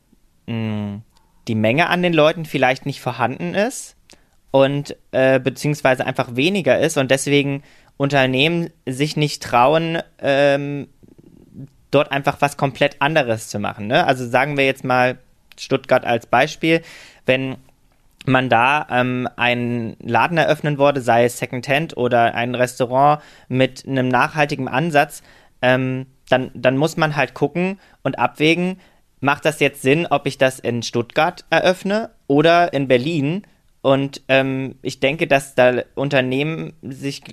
mh, hm, die Menge an den Leuten vielleicht nicht vorhanden ist und äh, beziehungsweise einfach weniger ist und deswegen Unternehmen sich nicht trauen, ähm, dort einfach was komplett anderes zu machen. Ne? Also sagen wir jetzt mal Stuttgart als Beispiel, wenn man da ähm, einen Laden eröffnen würde, sei es Secondhand oder ein Restaurant mit einem nachhaltigen Ansatz, ähm, dann, dann muss man halt gucken und abwägen, macht das jetzt Sinn, ob ich das in Stuttgart eröffne oder in Berlin? Und ähm, ich denke, dass da Unternehmen sich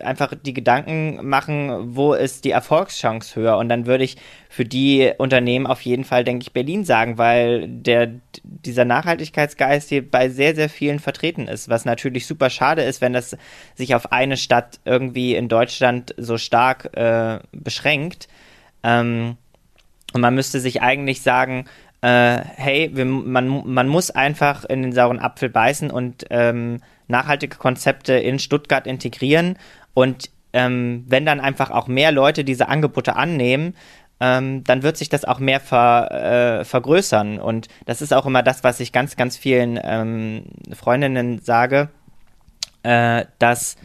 einfach die Gedanken machen, wo ist die Erfolgschance höher. Und dann würde ich für die Unternehmen auf jeden Fall, denke ich, Berlin sagen, weil der, dieser Nachhaltigkeitsgeist hier bei sehr, sehr vielen vertreten ist. Was natürlich super schade ist, wenn das sich auf eine Stadt irgendwie in Deutschland so stark äh, beschränkt. Ähm, und man müsste sich eigentlich sagen, äh, hey, wir, man, man muss einfach in den sauren Apfel beißen und ähm, nachhaltige Konzepte in Stuttgart integrieren. Und ähm, wenn dann einfach auch mehr Leute diese Angebote annehmen, ähm, dann wird sich das auch mehr ver, äh, vergrößern. Und das ist auch immer das, was ich ganz, ganz vielen ähm, Freundinnen sage, äh, dass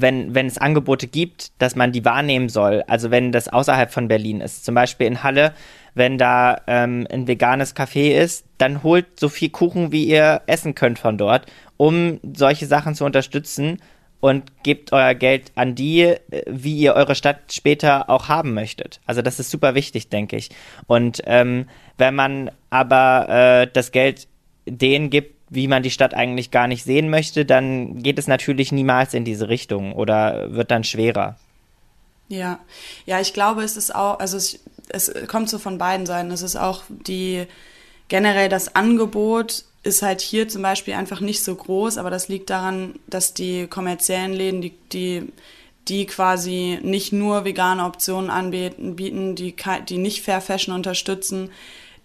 wenn, wenn es Angebote gibt, dass man die wahrnehmen soll. Also wenn das außerhalb von Berlin ist. Zum Beispiel in Halle, wenn da ähm, ein veganes Café ist, dann holt so viel Kuchen, wie ihr essen könnt von dort, um solche Sachen zu unterstützen und gebt euer Geld an die, äh, wie ihr eure Stadt später auch haben möchtet. Also das ist super wichtig, denke ich. Und ähm, wenn man aber äh, das Geld denen gibt, wie man die Stadt eigentlich gar nicht sehen möchte, dann geht es natürlich niemals in diese Richtung oder wird dann schwerer. Ja, ja, ich glaube, es ist auch, also es, es kommt so von beiden Seiten. Es ist auch die generell das Angebot ist halt hier zum Beispiel einfach nicht so groß, aber das liegt daran, dass die kommerziellen Läden, die, die, die quasi nicht nur vegane Optionen anbieten, bieten, die, die nicht Fair Fashion unterstützen,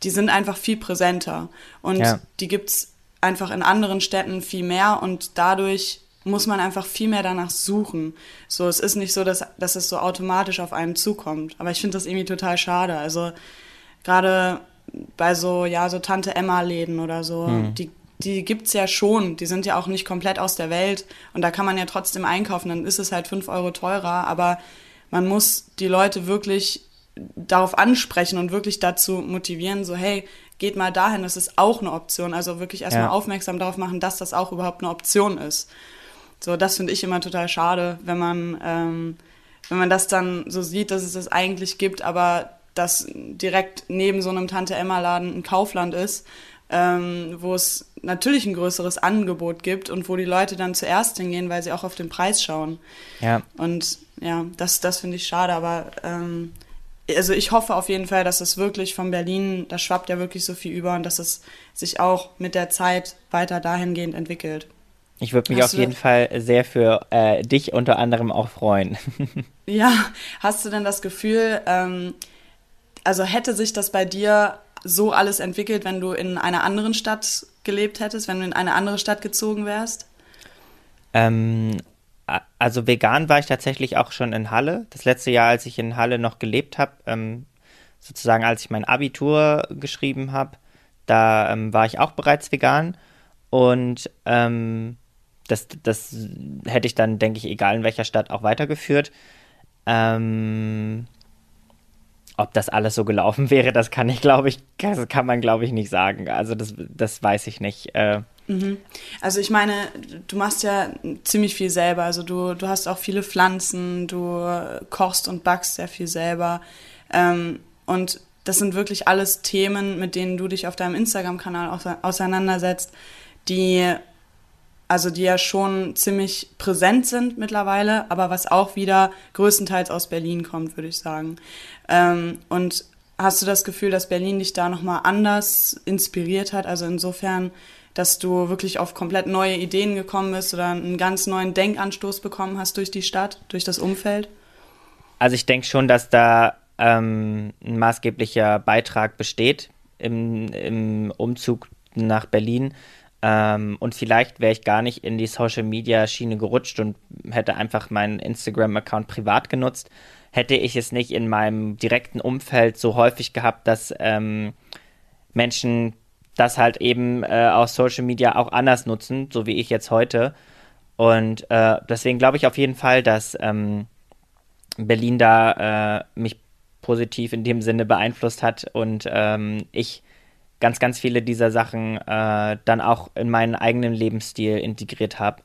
die sind einfach viel präsenter. Und ja. die gibt's einfach in anderen Städten viel mehr und dadurch muss man einfach viel mehr danach suchen. So, es ist nicht so, dass, dass es so automatisch auf einen zukommt. Aber ich finde das irgendwie total schade. Also gerade bei so, ja, so Tante Emma-Läden oder so, hm. die, die gibt's ja schon. Die sind ja auch nicht komplett aus der Welt. Und da kann man ja trotzdem einkaufen. Dann ist es halt fünf Euro teurer. Aber man muss die Leute wirklich darauf ansprechen und wirklich dazu motivieren, so, hey, geht mal dahin, das ist auch eine Option. Also wirklich erstmal ja. aufmerksam darauf machen, dass das auch überhaupt eine Option ist. So, das finde ich immer total schade, wenn man, ähm, wenn man das dann so sieht, dass es das eigentlich gibt, aber dass direkt neben so einem Tante-Emma-Laden ein Kaufland ist, ähm, wo es natürlich ein größeres Angebot gibt und wo die Leute dann zuerst hingehen, weil sie auch auf den Preis schauen. Ja. Und ja, das, das finde ich schade, aber ähm, also ich hoffe auf jeden Fall, dass es wirklich von Berlin, da schwappt ja wirklich so viel über und dass es sich auch mit der Zeit weiter dahingehend entwickelt. Ich würde mich hast auf jeden Fall sehr für äh, dich unter anderem auch freuen. (laughs) ja, hast du denn das Gefühl, ähm, also hätte sich das bei dir so alles entwickelt, wenn du in einer anderen Stadt gelebt hättest, wenn du in eine andere Stadt gezogen wärst? Ähm, also vegan war ich tatsächlich auch schon in Halle. Das letzte Jahr, als ich in Halle noch gelebt habe, ähm, sozusagen als ich mein Abitur geschrieben habe, da ähm, war ich auch bereits vegan. Und ähm, das, das hätte ich dann, denke ich, egal in welcher Stadt auch weitergeführt. Ähm, ob das alles so gelaufen (laughs) wäre, das kann ich, glaube ich, das kann man, glaube ich, nicht sagen. Also das, das weiß ich nicht. Äh, Mhm. Also ich meine, du machst ja ziemlich viel selber. Also du, du hast auch viele Pflanzen, du kochst und backst sehr viel selber. Ähm, und das sind wirklich alles Themen, mit denen du dich auf deinem Instagram-Kanal auseinandersetzt, die also die ja schon ziemlich präsent sind mittlerweile, aber was auch wieder größtenteils aus Berlin kommt, würde ich sagen. Ähm, und hast du das Gefühl, dass Berlin dich da nochmal anders inspiriert hat? Also insofern dass du wirklich auf komplett neue Ideen gekommen bist oder einen ganz neuen Denkanstoß bekommen hast durch die Stadt, durch das Umfeld? Also ich denke schon, dass da ähm, ein maßgeblicher Beitrag besteht im, im Umzug nach Berlin. Ähm, und vielleicht wäre ich gar nicht in die Social Media Schiene gerutscht und hätte einfach meinen Instagram-Account privat genutzt, hätte ich es nicht in meinem direkten Umfeld so häufig gehabt, dass ähm, Menschen das halt eben äh, auf Social Media auch anders nutzen, so wie ich jetzt heute. Und äh, deswegen glaube ich auf jeden Fall, dass ähm, Berlin da äh, mich positiv in dem Sinne beeinflusst hat und ähm, ich ganz, ganz viele dieser Sachen äh, dann auch in meinen eigenen Lebensstil integriert habe.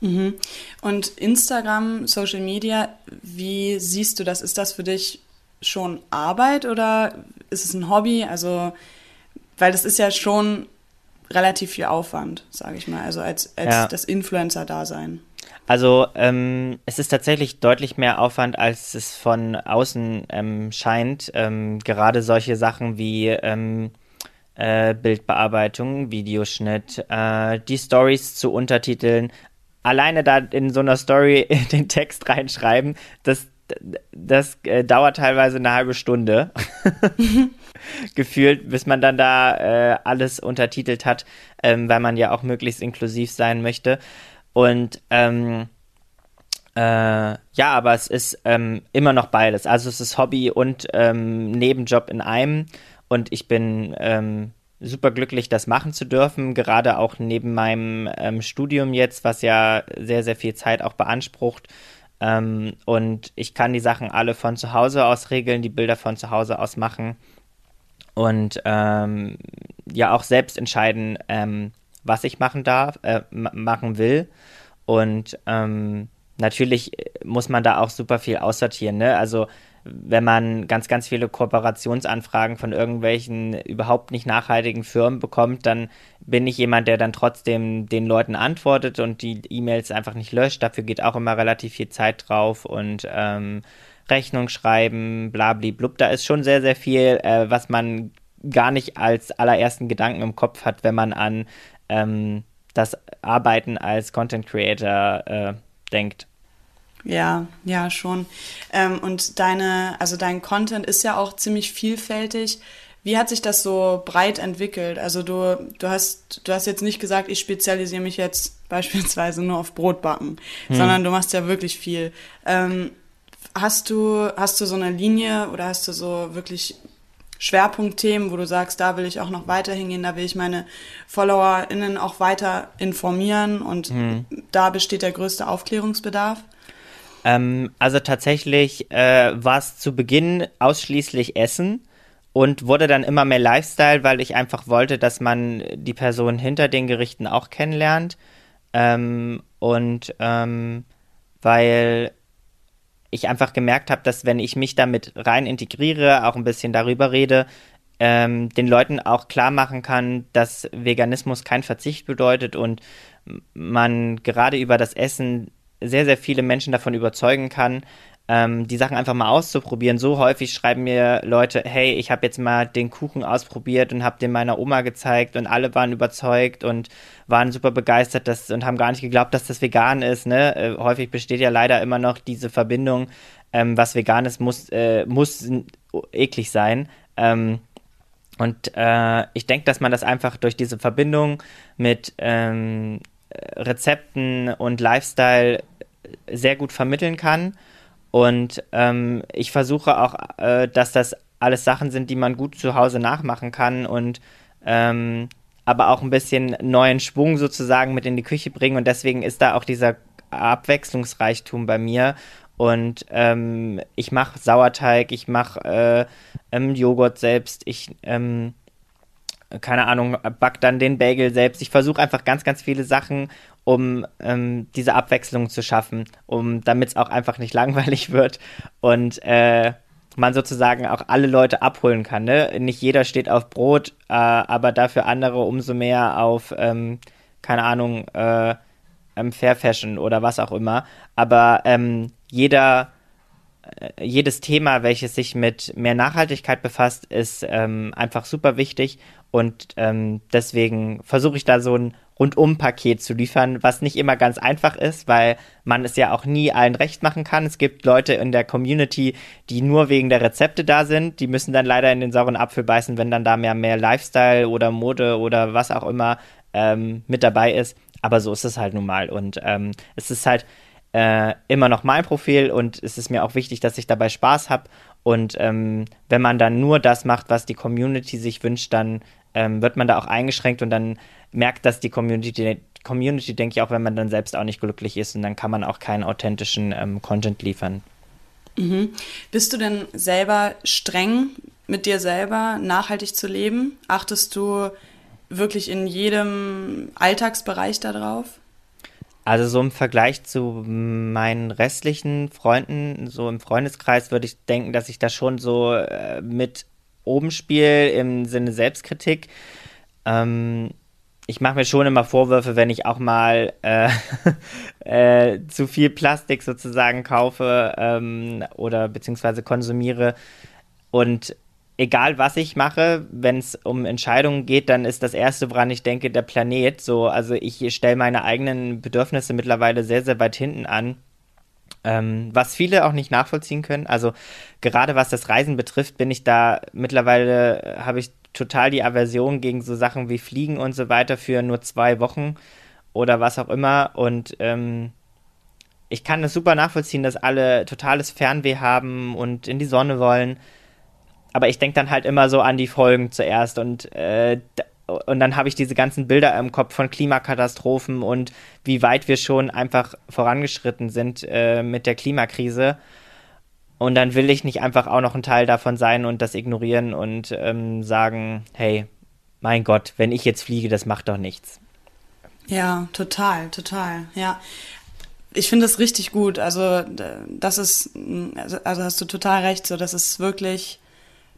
Mhm. Und Instagram, Social Media, wie siehst du das? Ist das für dich schon Arbeit oder ist es ein Hobby? Also, weil das ist ja schon relativ viel Aufwand, sage ich mal, also als, als ja. das Influencer-Dasein. Also ähm, es ist tatsächlich deutlich mehr Aufwand, als es von außen ähm, scheint. Ähm, gerade solche Sachen wie ähm, äh, Bildbearbeitung, Videoschnitt, äh, die Stories zu untertiteln, alleine da in so einer Story (laughs) den Text reinschreiben, das, das äh, dauert teilweise eine halbe Stunde. (laughs) Gefühlt, bis man dann da äh, alles untertitelt hat, ähm, weil man ja auch möglichst inklusiv sein möchte. Und ähm, äh, ja, aber es ist ähm, immer noch beides. Also es ist Hobby und ähm, Nebenjob in einem. Und ich bin ähm, super glücklich, das machen zu dürfen, gerade auch neben meinem ähm, Studium jetzt, was ja sehr, sehr viel Zeit auch beansprucht. Ähm, und ich kann die Sachen alle von zu Hause aus regeln, die Bilder von zu Hause aus machen und ähm, ja auch selbst entscheiden, ähm, was ich machen darf, äh, machen will. Und ähm, natürlich muss man da auch super viel aussortieren. Ne? Also wenn man ganz, ganz viele Kooperationsanfragen von irgendwelchen überhaupt nicht nachhaltigen Firmen bekommt, dann bin ich jemand, der dann trotzdem den Leuten antwortet und die E-Mails einfach nicht löscht. Dafür geht auch immer relativ viel Zeit drauf und ähm, Rechnung schreiben, blabli-blub. Da ist schon sehr, sehr viel, äh, was man gar nicht als allerersten Gedanken im Kopf hat, wenn man an ähm, das Arbeiten als Content Creator äh, denkt. Ja, ja, schon. Ähm, und deine, also dein Content ist ja auch ziemlich vielfältig. Wie hat sich das so breit entwickelt? Also du, du hast, du hast jetzt nicht gesagt, ich spezialisiere mich jetzt (laughs) beispielsweise nur auf Brotbacken, hm. sondern du machst ja wirklich viel. Ähm, hast du, hast du so eine Linie oder hast du so wirklich Schwerpunktthemen, wo du sagst, da will ich auch noch weiter hingehen, da will ich meine FollowerInnen auch weiter informieren und hm. da besteht der größte Aufklärungsbedarf? Ähm, also tatsächlich äh, war es zu Beginn ausschließlich Essen und wurde dann immer mehr Lifestyle, weil ich einfach wollte, dass man die Person hinter den Gerichten auch kennenlernt. Ähm, und ähm, weil ich einfach gemerkt habe, dass wenn ich mich damit rein integriere, auch ein bisschen darüber rede, ähm, den Leuten auch klar machen kann, dass Veganismus kein Verzicht bedeutet und man gerade über das Essen sehr, sehr viele Menschen davon überzeugen kann, ähm, die Sachen einfach mal auszuprobieren. So häufig schreiben mir Leute, hey, ich habe jetzt mal den Kuchen ausprobiert und habe den meiner Oma gezeigt und alle waren überzeugt und waren super begeistert dass, und haben gar nicht geglaubt, dass das vegan ist. Ne? Äh, häufig besteht ja leider immer noch diese Verbindung, ähm, was vegan ist, muss, äh, muss eklig sein. Ähm, und äh, ich denke, dass man das einfach durch diese Verbindung mit ähm, Rezepten und Lifestyle sehr gut vermitteln kann. Und ähm, ich versuche auch, äh, dass das alles Sachen sind, die man gut zu Hause nachmachen kann und ähm, aber auch ein bisschen neuen Schwung sozusagen mit in die Küche bringen. Und deswegen ist da auch dieser Abwechslungsreichtum bei mir. Und ähm, ich mache Sauerteig, ich mache äh, ähm, Joghurt selbst, ich ähm, keine Ahnung, back dann den Bagel selbst. Ich versuche einfach ganz, ganz viele Sachen, um ähm, diese Abwechslung zu schaffen, um damit es auch einfach nicht (laughs) langweilig wird und äh, man sozusagen auch alle Leute abholen kann. Ne? Nicht jeder steht auf Brot, äh, aber dafür andere umso mehr auf, ähm, keine Ahnung, äh, ähm, Fair Fashion oder was auch immer. Aber ähm, jeder äh, jedes Thema, welches sich mit mehr Nachhaltigkeit befasst, ist ähm, einfach super wichtig und ähm, deswegen versuche ich da so ein Rundum-Paket zu liefern, was nicht immer ganz einfach ist, weil man es ja auch nie allen recht machen kann. Es gibt Leute in der Community, die nur wegen der Rezepte da sind. Die müssen dann leider in den sauren Apfel beißen, wenn dann da mehr, mehr Lifestyle oder Mode oder was auch immer ähm, mit dabei ist. Aber so ist es halt nun mal. Und ähm, es ist halt äh, immer noch mein Profil und es ist mir auch wichtig, dass ich dabei Spaß habe. Und ähm, wenn man dann nur das macht, was die Community sich wünscht, dann ähm, wird man da auch eingeschränkt und dann merkt das die Community, Community, denke ich, auch wenn man dann selbst auch nicht glücklich ist und dann kann man auch keinen authentischen ähm, Content liefern. Mhm. Bist du denn selber streng mit dir selber, nachhaltig zu leben? Achtest du wirklich in jedem Alltagsbereich darauf? Also so im Vergleich zu meinen restlichen Freunden, so im Freundeskreis würde ich denken, dass ich da schon so äh, mit oben spiele im Sinne Selbstkritik. Ähm, ich mache mir schon immer Vorwürfe, wenn ich auch mal äh, (laughs) äh, zu viel Plastik sozusagen kaufe ähm, oder beziehungsweise konsumiere. Und egal was ich mache, wenn es um Entscheidungen geht, dann ist das Erste, woran ich denke, der Planet. So, also ich stelle meine eigenen Bedürfnisse mittlerweile sehr, sehr weit hinten an. Ähm, was viele auch nicht nachvollziehen können. Also gerade was das Reisen betrifft, bin ich da mittlerweile, habe ich total die Aversion gegen so Sachen wie Fliegen und so weiter für nur zwei Wochen oder was auch immer. Und ähm, ich kann das super nachvollziehen, dass alle totales Fernweh haben und in die Sonne wollen. Aber ich denke dann halt immer so an die Folgen zuerst und, äh, und dann habe ich diese ganzen Bilder im Kopf von Klimakatastrophen und wie weit wir schon einfach vorangeschritten sind äh, mit der Klimakrise. Und dann will ich nicht einfach auch noch ein Teil davon sein und das ignorieren und ähm, sagen, hey, mein Gott, wenn ich jetzt fliege, das macht doch nichts. Ja, total, total, ja. Ich finde das richtig gut. Also, das ist, also, also hast du total recht, so, das ist wirklich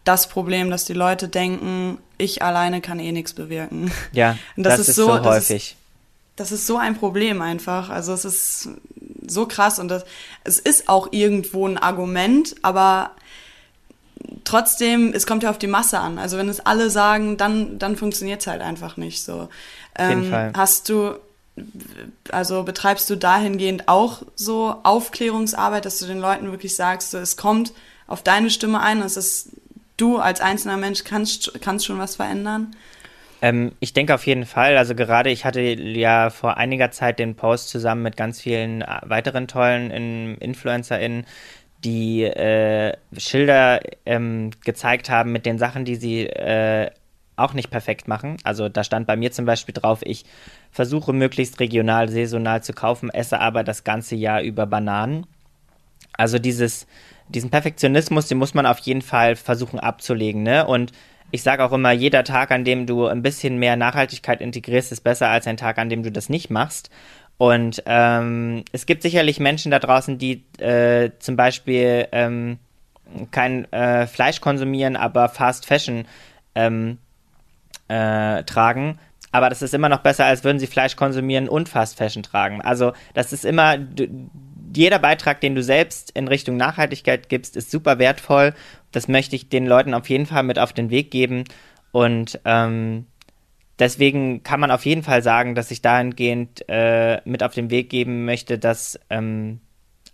das Problem, dass die Leute denken, ich alleine kann eh nichts bewirken. Ja, (laughs) und das, das ist, ist so, so häufig. Ist, das ist so ein Problem einfach. Also es ist so krass und das, es ist auch irgendwo ein Argument, aber trotzdem, es kommt ja auf die Masse an. Also wenn es alle sagen, dann, dann funktioniert es halt einfach nicht so. Auf jeden ähm, Fall. Hast du, also betreibst du dahingehend auch so Aufklärungsarbeit, dass du den Leuten wirklich sagst, so, es kommt auf deine Stimme ein, es ist du als einzelner Mensch kannst, kannst schon was verändern? Ähm, ich denke auf jeden Fall. Also gerade ich hatte ja vor einiger Zeit den Post zusammen mit ganz vielen äh, weiteren tollen InfluencerInnen, die äh, Schilder ähm, gezeigt haben mit den Sachen, die sie äh, auch nicht perfekt machen. Also da stand bei mir zum Beispiel drauf, ich versuche möglichst regional, saisonal zu kaufen, esse aber das ganze Jahr über Bananen. Also dieses, diesen Perfektionismus, den muss man auf jeden Fall versuchen abzulegen. Ne? Und ich sage auch immer, jeder Tag, an dem du ein bisschen mehr Nachhaltigkeit integrierst, ist besser als ein Tag, an dem du das nicht machst. Und ähm, es gibt sicherlich Menschen da draußen, die äh, zum Beispiel ähm, kein äh, Fleisch konsumieren, aber Fast Fashion ähm, äh, tragen. Aber das ist immer noch besser, als würden sie Fleisch konsumieren und Fast Fashion tragen. Also das ist immer, jeder Beitrag, den du selbst in Richtung Nachhaltigkeit gibst, ist super wertvoll. Das möchte ich den Leuten auf jeden Fall mit auf den Weg geben. Und ähm, deswegen kann man auf jeden Fall sagen, dass ich dahingehend äh, mit auf den Weg geben möchte, dass ähm,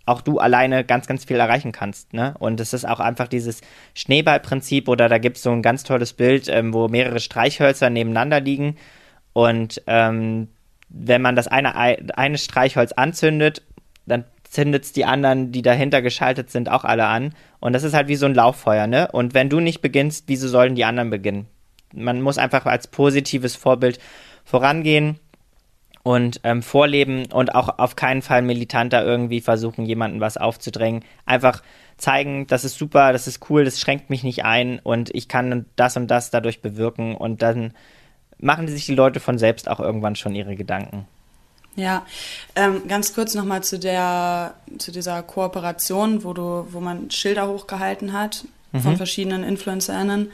auch du alleine ganz, ganz viel erreichen kannst. Ne? Und es ist auch einfach dieses Schneeballprinzip oder da gibt es so ein ganz tolles Bild, ähm, wo mehrere Streichhölzer nebeneinander liegen. Und ähm, wenn man das eine, eine Streichholz anzündet, dann zündet es die anderen, die dahinter geschaltet sind, auch alle an. Und das ist halt wie so ein Lauffeuer, ne? Und wenn du nicht beginnst, wieso sollen die anderen beginnen? Man muss einfach als positives Vorbild vorangehen und ähm, vorleben und auch auf keinen Fall militanter irgendwie versuchen, jemanden was aufzudrängen. Einfach zeigen, das ist super, das ist cool, das schränkt mich nicht ein und ich kann das und das dadurch bewirken und dann machen sich die Leute von selbst auch irgendwann schon ihre Gedanken. Ja, ähm, ganz kurz nochmal zu der, zu dieser Kooperation, wo du, wo man Schilder hochgehalten hat mhm. von verschiedenen InfluencerInnen.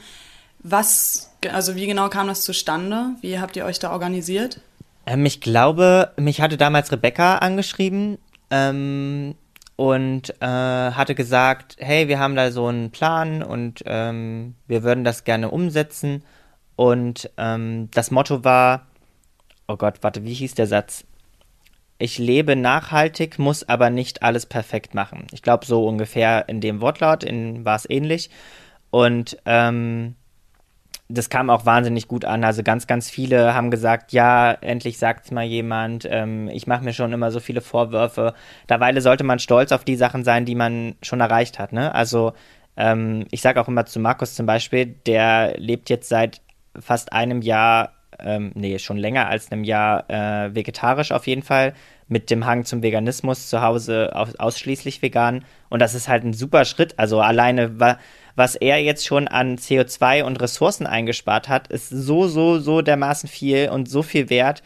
Was, also wie genau kam das zustande? Wie habt ihr euch da organisiert? Ähm, ich glaube, mich hatte damals Rebecca angeschrieben ähm, und äh, hatte gesagt, hey, wir haben da so einen Plan und ähm, wir würden das gerne umsetzen. Und ähm, das Motto war, oh Gott, warte, wie hieß der Satz? Ich lebe nachhaltig, muss aber nicht alles perfekt machen. Ich glaube, so ungefähr in dem Wortlaut war es ähnlich. Und ähm, das kam auch wahnsinnig gut an. Also ganz, ganz viele haben gesagt, ja, endlich sagt es mal jemand, ähm, ich mache mir schon immer so viele Vorwürfe. Daweile sollte man stolz auf die Sachen sein, die man schon erreicht hat. Ne? Also ähm, ich sage auch immer zu Markus zum Beispiel, der lebt jetzt seit fast einem Jahr ähm, nee, schon länger als einem Jahr äh, vegetarisch auf jeden Fall, mit dem Hang zum Veganismus zu Hause aus, ausschließlich vegan. Und das ist halt ein super Schritt. Also alleine, wa was er jetzt schon an CO2 und Ressourcen eingespart hat, ist so, so, so dermaßen viel und so viel wert.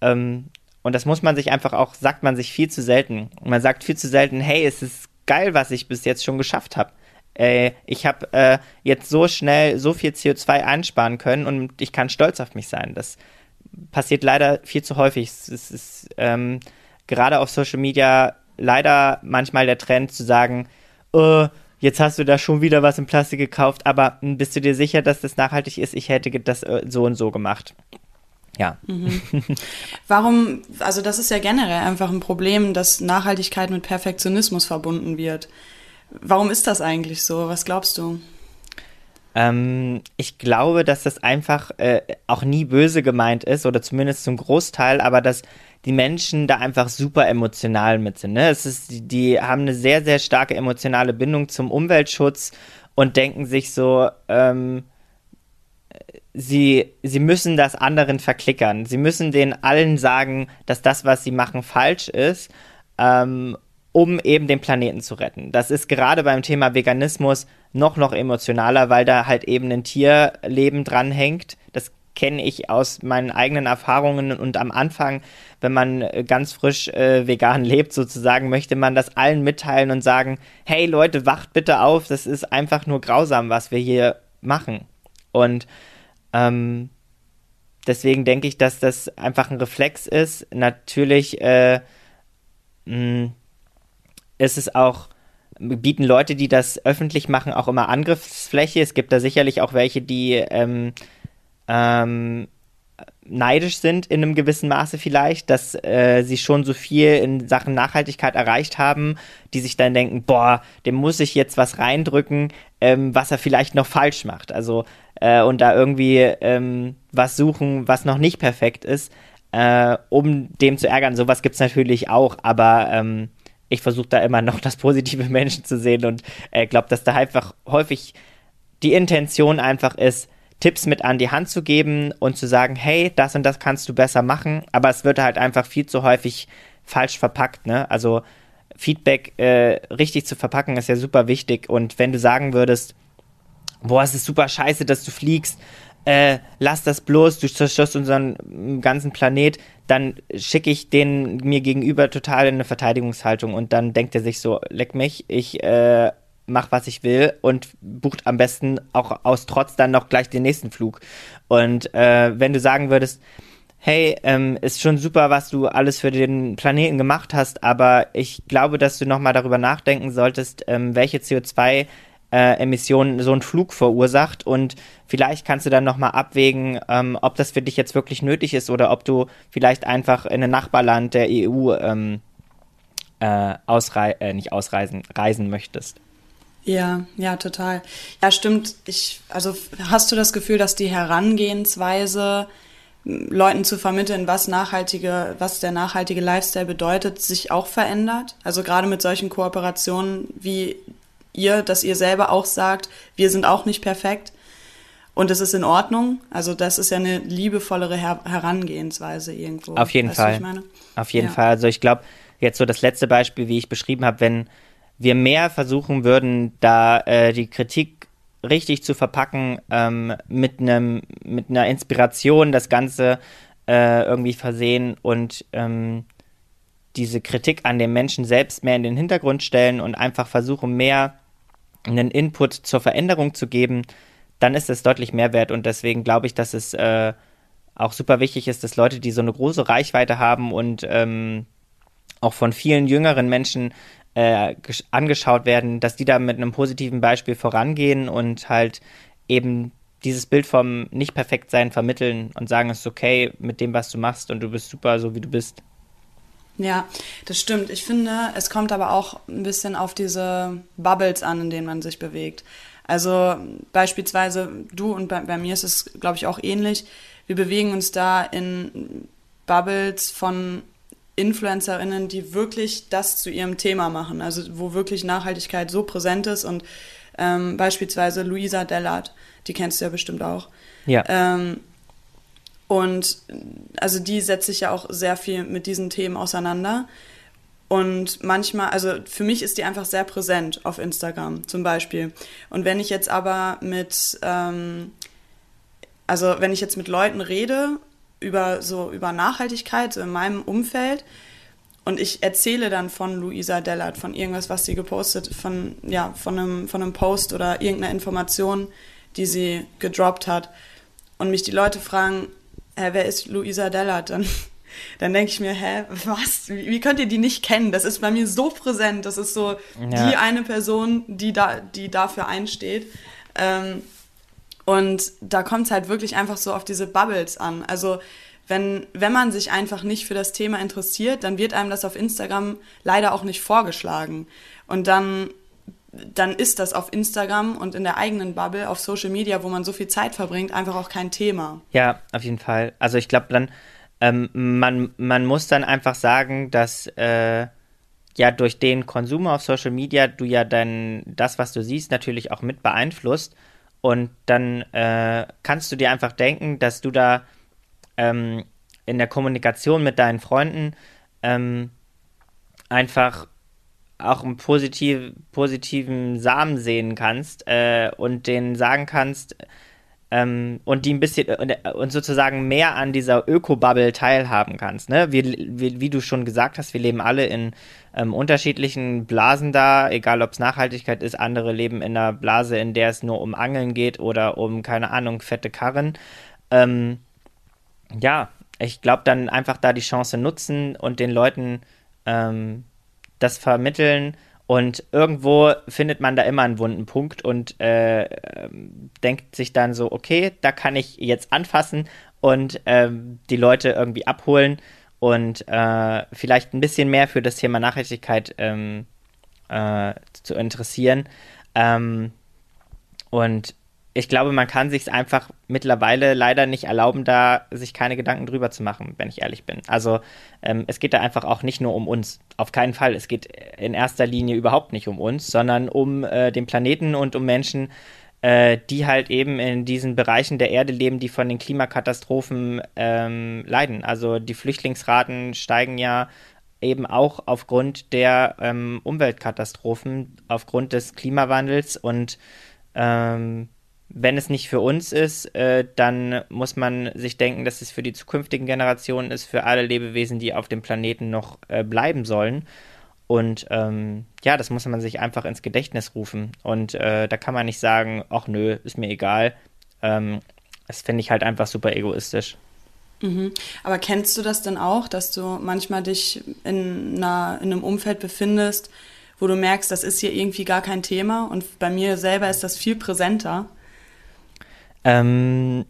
Ähm, und das muss man sich einfach auch, sagt man sich viel zu selten. Man sagt viel zu selten, hey, es ist geil, was ich bis jetzt schon geschafft habe. Äh, ich habe äh, jetzt so schnell so viel CO2 einsparen können und ich kann stolz auf mich sein. Das passiert leider viel zu häufig. Es ist ähm, gerade auf Social Media leider manchmal der Trend zu sagen, oh, jetzt hast du da schon wieder was in Plastik gekauft, aber bist du dir sicher, dass das nachhaltig ist? Ich hätte das äh, so und so gemacht. Ja. Mhm. (laughs) Warum, also das ist ja generell einfach ein Problem, dass Nachhaltigkeit mit Perfektionismus verbunden wird. Warum ist das eigentlich so? Was glaubst du? Ähm, ich glaube, dass das einfach äh, auch nie böse gemeint ist oder zumindest zum Großteil, aber dass die Menschen da einfach super emotional mit sind. Ne? Es ist, die, die haben eine sehr, sehr starke emotionale Bindung zum Umweltschutz und denken sich so, ähm, sie, sie müssen das anderen verklickern. Sie müssen den allen sagen, dass das, was sie machen, falsch ist, ähm, um eben den Planeten zu retten. Das ist gerade beim Thema Veganismus noch, noch emotionaler, weil da halt eben ein Tierleben dranhängt. Das kenne ich aus meinen eigenen Erfahrungen und am Anfang, wenn man äh, ganz frisch äh, vegan (laughs) lebt, sozusagen, möchte man das allen mitteilen und sagen, hey Leute, wacht bitte auf, das ist einfach nur grausam, was wir hier machen. Und ähm, deswegen denke ich, dass das einfach ein Reflex ist. Natürlich äh, mh, ist es auch bieten Leute, die das öffentlich machen, auch immer Angriffsfläche. Es gibt da sicherlich auch welche, die ähm, ähm, neidisch sind in einem gewissen Maße vielleicht, dass äh, sie schon so viel in Sachen Nachhaltigkeit erreicht haben, die sich dann denken, boah, dem muss ich jetzt was reindrücken, ähm, was er vielleicht noch falsch macht. Also äh, und da irgendwie ähm, was suchen, was noch nicht perfekt ist, äh, um dem zu ärgern. Sowas gibt es natürlich auch, aber ähm, ich versuche da immer noch das positive Menschen zu sehen und äh, glaube, dass da einfach häufig die Intention einfach ist, Tipps mit an die Hand zu geben und zu sagen, hey, das und das kannst du besser machen, aber es wird halt einfach viel zu häufig falsch verpackt, ne? Also Feedback äh, richtig zu verpacken ist ja super wichtig und wenn du sagen würdest, boah, es ist super scheiße, dass du fliegst, äh, lass das bloß, du zerstörst unseren ganzen Planet, dann schicke ich den mir gegenüber total in eine Verteidigungshaltung und dann denkt er sich so, leck mich, ich äh, mach, was ich will und bucht am besten auch aus Trotz dann noch gleich den nächsten Flug. Und äh, wenn du sagen würdest, hey, ähm, ist schon super, was du alles für den Planeten gemacht hast, aber ich glaube, dass du nochmal darüber nachdenken solltest, ähm, welche CO2 äh, Emissionen so ein Flug verursacht und vielleicht kannst du dann nochmal abwägen, ähm, ob das für dich jetzt wirklich nötig ist oder ob du vielleicht einfach in ein Nachbarland der EU ähm, äh, ausrei äh, nicht ausreisen, reisen möchtest. Ja, ja, total. Ja, stimmt. Ich, also hast du das Gefühl, dass die Herangehensweise, Leuten zu vermitteln, was nachhaltige, was der nachhaltige Lifestyle bedeutet, sich auch verändert? Also gerade mit solchen Kooperationen wie ihr, dass ihr selber auch sagt, wir sind auch nicht perfekt und es ist in Ordnung. Also das ist ja eine liebevollere Her Herangehensweise irgendwo. Auf jeden weißt Fall. Auf jeden ja. Fall. Also ich glaube, jetzt so das letzte Beispiel, wie ich beschrieben habe, wenn wir mehr versuchen würden, da äh, die Kritik richtig zu verpacken, ähm, mit einem mit einer Inspiration das Ganze äh, irgendwie versehen und ähm, diese Kritik an den Menschen selbst mehr in den Hintergrund stellen und einfach versuchen, mehr einen Input zur Veränderung zu geben, dann ist es deutlich mehr wert. Und deswegen glaube ich, dass es äh, auch super wichtig ist, dass Leute, die so eine große Reichweite haben und ähm, auch von vielen jüngeren Menschen äh, angeschaut werden, dass die da mit einem positiven Beispiel vorangehen und halt eben dieses Bild vom nicht perfekt sein vermitteln und sagen, es ist okay mit dem, was du machst und du bist super, so wie du bist. Ja, das stimmt. Ich finde, es kommt aber auch ein bisschen auf diese Bubbles an, in denen man sich bewegt. Also beispielsweise du und bei, bei mir ist es, glaube ich, auch ähnlich. Wir bewegen uns da in Bubbles von InfluencerInnen, die wirklich das zu ihrem Thema machen, also wo wirklich Nachhaltigkeit so präsent ist und ähm, beispielsweise Luisa Dellert, die kennst du ja bestimmt auch. Ja. Ähm, Und also die setzt sich ja auch sehr viel mit diesen Themen auseinander. Und manchmal, also für mich ist die einfach sehr präsent auf Instagram zum Beispiel. Und wenn ich jetzt aber mit, ähm, also wenn ich jetzt mit Leuten rede über so über Nachhaltigkeit so in meinem Umfeld und ich erzähle dann von Luisa Dellert, von irgendwas, was sie gepostet, von ja von einem von einem Post oder irgendeiner Information, die sie gedroppt hat, und mich die Leute fragen, hä, wer ist Luisa Dellert? Dann dann denke ich mir, hä, was? Wie, wie, könnt ihr die nicht kennen? Das ist bei mir so präsent. Das ist so ja. die eine Person, die, da, die dafür einsteht. Ähm, und da kommt es halt wirklich einfach so auf diese Bubbles an. Also wenn, wenn man sich einfach nicht für das Thema interessiert, dann wird einem das auf Instagram leider auch nicht vorgeschlagen. Und dann, dann ist das auf Instagram und in der eigenen Bubble, auf Social Media, wo man so viel Zeit verbringt, einfach auch kein Thema. Ja, auf jeden Fall. Also ich glaube, dann ähm, man, man muss dann einfach sagen, dass äh, ja durch den Konsum auf Social Media du ja dann das, was du siehst, natürlich auch mit beeinflusst. Und dann äh, kannst du dir einfach denken, dass du da ähm, in der Kommunikation mit deinen Freunden ähm, einfach auch einen positiv, positiven Samen sehen kannst äh, und denen sagen kannst, ähm, und die ein bisschen und, und, sozusagen mehr an dieser Öko-Bubble teilhaben kannst. Ne? Wir, wir, wie du schon gesagt hast, wir leben alle in ähm, unterschiedlichen Blasen da, egal ob es Nachhaltigkeit ist, andere leben in einer Blase, in der es nur um Angeln geht oder um, keine Ahnung, fette Karren. Ähm, ja, ich glaube dann einfach da die Chance nutzen und den Leuten ähm, das vermitteln und irgendwo findet man da immer einen wunden Punkt und äh, denkt sich dann so, okay, da kann ich jetzt anfassen und äh, die Leute irgendwie abholen und äh, vielleicht ein bisschen mehr für das Thema Nachhaltigkeit ähm, äh, zu interessieren. Ähm, und ich glaube, man kann sich einfach mittlerweile leider nicht erlauben, da sich keine Gedanken drüber zu machen, wenn ich ehrlich bin. Also ähm, es geht da einfach auch nicht nur um uns. Auf keinen Fall. Es geht in erster Linie überhaupt nicht um uns, sondern um äh, den Planeten und um Menschen, äh, die halt eben in diesen Bereichen der Erde leben, die von den Klimakatastrophen ähm, leiden. Also die Flüchtlingsraten steigen ja eben auch aufgrund der ähm, Umweltkatastrophen, aufgrund des Klimawandels und ähm, wenn es nicht für uns ist, äh, dann muss man sich denken, dass es für die zukünftigen Generationen ist, für alle Lebewesen, die auf dem Planeten noch äh, bleiben sollen. Und ähm, ja, das muss man sich einfach ins Gedächtnis rufen. Und äh, da kann man nicht sagen, ach nö, ist mir egal. Ähm, das finde ich halt einfach super egoistisch. Mhm. Aber kennst du das denn auch, dass du manchmal dich in, einer, in einem Umfeld befindest, wo du merkst, das ist hier irgendwie gar kein Thema und bei mir selber ist das viel präsenter? Ähm,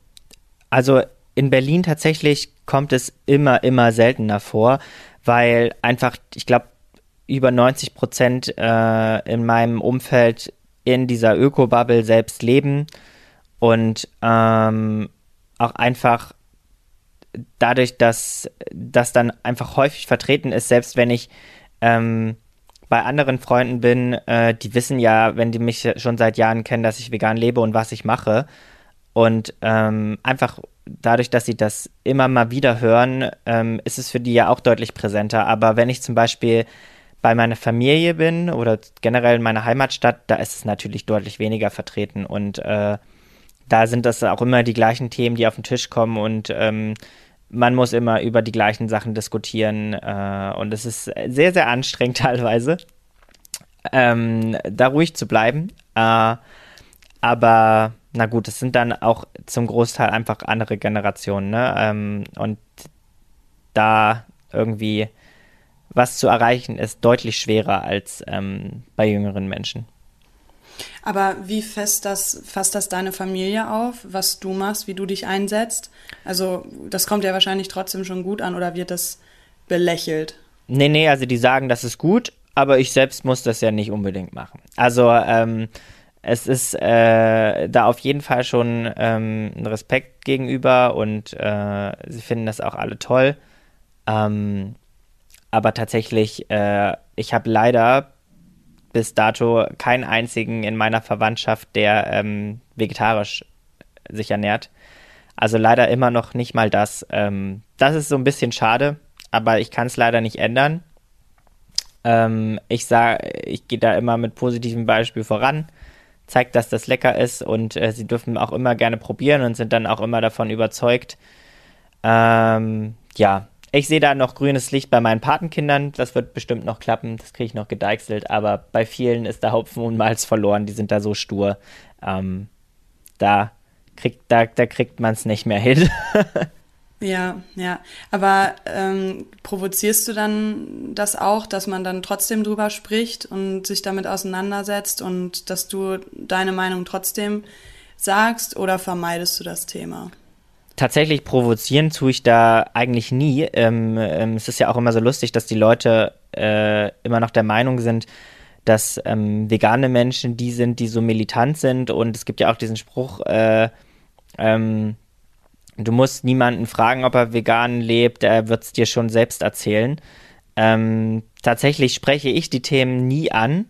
also in Berlin tatsächlich kommt es immer, immer seltener vor, weil einfach, ich glaube, über 90 Prozent äh, in meinem Umfeld in dieser Öko-Bubble selbst leben und ähm, auch einfach dadurch, dass das dann einfach häufig vertreten ist, selbst wenn ich ähm, bei anderen Freunden bin, äh, die wissen ja, wenn die mich schon seit Jahren kennen, dass ich vegan lebe und was ich mache. Und ähm, einfach dadurch, dass sie das immer mal wieder hören, ähm, ist es für die ja auch deutlich präsenter. Aber wenn ich zum Beispiel bei meiner Familie bin oder generell in meiner Heimatstadt, da ist es natürlich deutlich weniger vertreten. Und äh, da sind das auch immer die gleichen Themen, die auf den Tisch kommen und ähm, man muss immer über die gleichen Sachen diskutieren. Äh, und es ist sehr, sehr anstrengend (laughs) teilweise, ähm, da ruhig zu bleiben. Äh, aber na gut, es sind dann auch zum Großteil einfach andere Generationen, ne? Ähm, und da irgendwie was zu erreichen, ist deutlich schwerer als ähm, bei jüngeren Menschen. Aber wie fest das, fasst das deine Familie auf, was du machst, wie du dich einsetzt? Also, das kommt ja wahrscheinlich trotzdem schon gut an oder wird das belächelt? Nee, nee, also die sagen, das ist gut, aber ich selbst muss das ja nicht unbedingt machen. Also, ähm, es ist äh, da auf jeden Fall schon ähm, ein Respekt gegenüber und äh, sie finden das auch alle toll. Ähm, aber tatsächlich, äh, ich habe leider bis dato keinen einzigen in meiner Verwandtschaft, der ähm, vegetarisch sich ernährt. Also leider immer noch nicht mal das. Ähm, das ist so ein bisschen schade, aber ich kann es leider nicht ändern. Ähm, ich sage, ich gehe da immer mit positivem Beispiel voran, zeigt, dass das lecker ist und äh, sie dürfen auch immer gerne probieren und sind dann auch immer davon überzeugt. Ähm, ja, ich sehe da noch grünes Licht bei meinen Patenkindern. Das wird bestimmt noch klappen. Das kriege ich noch gedeichselt. Aber bei vielen ist der Hopfen und Malz verloren. Die sind da so stur. Ähm, da kriegt, da, da kriegt man es nicht mehr hin. (laughs) ja, ja. Aber ähm, provozierst du dann das auch, dass man dann trotzdem drüber spricht und sich damit auseinandersetzt und dass du deine Meinung trotzdem sagst oder vermeidest du das Thema? tatsächlich provozieren tue ich da eigentlich nie. Ähm, ähm, es ist ja auch immer so lustig, dass die Leute äh, immer noch der Meinung sind, dass ähm, vegane Menschen die sind, die so militant sind. Und es gibt ja auch diesen Spruch, äh, ähm, du musst niemanden fragen, ob er vegan lebt, er wird es dir schon selbst erzählen. Ähm, tatsächlich spreche ich die Themen nie an.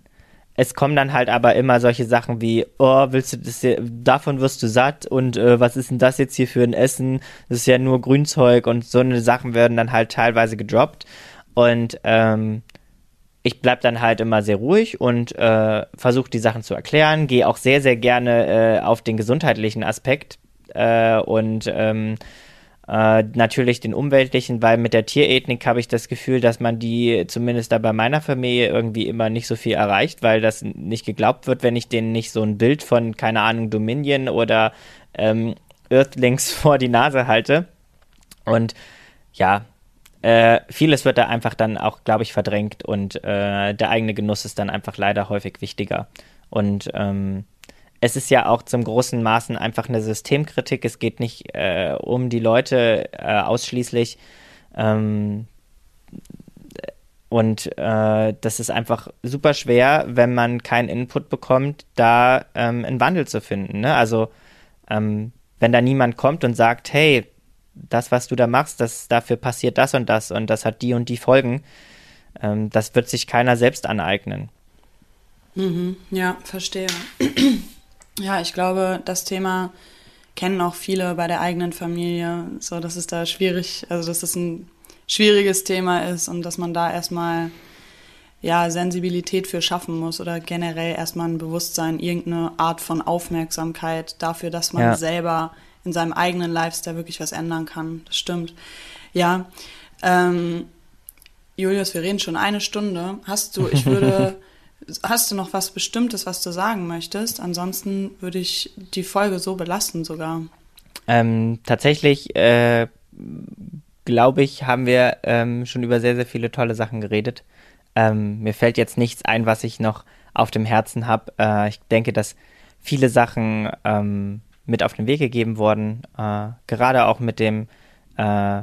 Es kommen dann halt aber immer solche Sachen wie, oh, willst du das, hier, davon wirst du satt und äh, was ist denn das jetzt hier für ein Essen? Das ist ja nur Grünzeug und so eine Sachen werden dann halt teilweise gedroppt. Und ähm, ich bleib dann halt immer sehr ruhig und äh, versuche die Sachen zu erklären, gehe auch sehr, sehr gerne äh, auf den gesundheitlichen Aspekt äh, und ähm, äh, natürlich den umweltlichen, weil mit der Tierethnik habe ich das Gefühl, dass man die zumindest da bei meiner Familie irgendwie immer nicht so viel erreicht, weil das nicht geglaubt wird, wenn ich denen nicht so ein Bild von, keine Ahnung, Dominion oder ähm, Earthlings (laughs) vor die Nase halte. Und ja, äh, vieles wird da einfach dann auch, glaube ich, verdrängt und äh, der eigene Genuss ist dann einfach leider häufig wichtiger. Und ähm, es ist ja auch zum großen Maßen einfach eine Systemkritik. Es geht nicht äh, um die Leute äh, ausschließlich. Ähm, und äh, das ist einfach super schwer, wenn man keinen Input bekommt, da ähm, einen Wandel zu finden. Ne? Also ähm, wenn da niemand kommt und sagt, hey, das, was du da machst, das, dafür passiert das und das und das hat die und die Folgen, ähm, das wird sich keiner selbst aneignen. Mhm, ja, verstehe. Ja, ich glaube, das Thema kennen auch viele bei der eigenen Familie, so dass es da schwierig, also dass es ein schwieriges Thema ist und dass man da erstmal ja, Sensibilität für schaffen muss oder generell erstmal ein Bewusstsein, irgendeine Art von Aufmerksamkeit dafür, dass man ja. selber in seinem eigenen Lifestyle wirklich was ändern kann. Das stimmt. Ja. Ähm, Julius, wir reden schon eine Stunde. Hast du, ich würde (laughs) Hast du noch was Bestimmtes, was du sagen möchtest? Ansonsten würde ich die Folge so belassen sogar. Ähm, tatsächlich, äh, glaube ich, haben wir ähm, schon über sehr, sehr viele tolle Sachen geredet. Ähm, mir fällt jetzt nichts ein, was ich noch auf dem Herzen habe. Äh, ich denke, dass viele Sachen ähm, mit auf den Weg gegeben wurden, äh, gerade auch mit dem äh,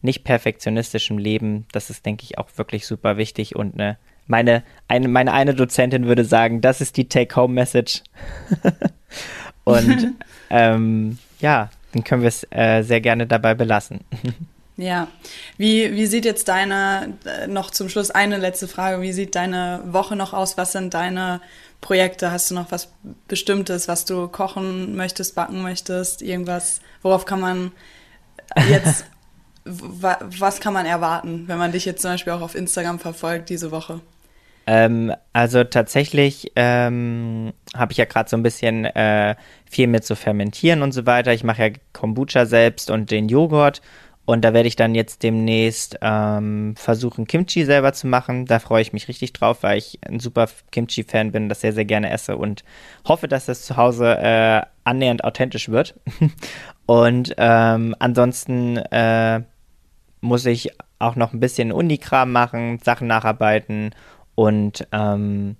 nicht perfektionistischen Leben. Das ist, denke ich, auch wirklich super wichtig und eine meine eine, meine eine Dozentin würde sagen, das ist die Take-Home-Message. (laughs) Und (laughs) ähm, ja, dann können wir es äh, sehr gerne dabei belassen. (laughs) Ja, wie, wie sieht jetzt deine, äh, noch zum Schluss eine letzte Frage, wie sieht deine Woche noch aus? Was sind deine Projekte? Hast du noch was Bestimmtes, was du kochen möchtest, backen möchtest? Irgendwas, worauf kann man jetzt, was kann man erwarten, wenn man dich jetzt zum Beispiel auch auf Instagram verfolgt diese Woche? Ähm, also tatsächlich ähm, habe ich ja gerade so ein bisschen äh, viel mit zu fermentieren und so weiter. Ich mache ja Kombucha selbst und den Joghurt. Und da werde ich dann jetzt demnächst ähm, versuchen, Kimchi selber zu machen. Da freue ich mich richtig drauf, weil ich ein super Kimchi-Fan bin, das sehr, sehr gerne esse und hoffe, dass das zu Hause äh, annähernd authentisch wird. (laughs) und ähm, ansonsten äh, muss ich auch noch ein bisschen Unikram machen, Sachen nacharbeiten und ähm,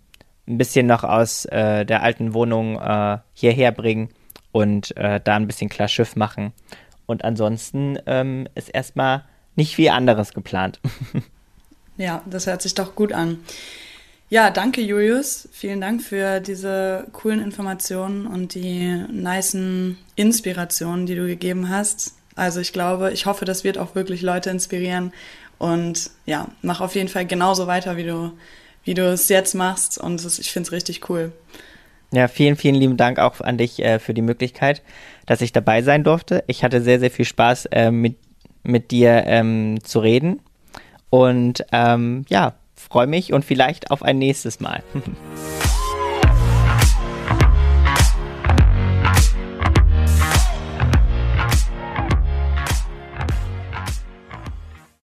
ein bisschen noch aus äh, der alten Wohnung äh, hierher bringen und äh, da ein bisschen klar Schiff machen. Und ansonsten ähm, ist erstmal nicht viel anderes geplant. (laughs) ja, das hört sich doch gut an. Ja, danke Julius. Vielen Dank für diese coolen Informationen und die nicen Inspirationen, die du gegeben hast. Also ich glaube, ich hoffe, das wird auch wirklich Leute inspirieren. Und ja, mach auf jeden Fall genauso weiter, wie du wie du es jetzt machst und ist, ich finde es richtig cool. Ja, vielen, vielen lieben Dank auch an dich äh, für die Möglichkeit, dass ich dabei sein durfte. Ich hatte sehr, sehr viel Spaß, äh, mit, mit dir ähm, zu reden. Und ähm, ja, freue mich und vielleicht auf ein nächstes Mal. (laughs)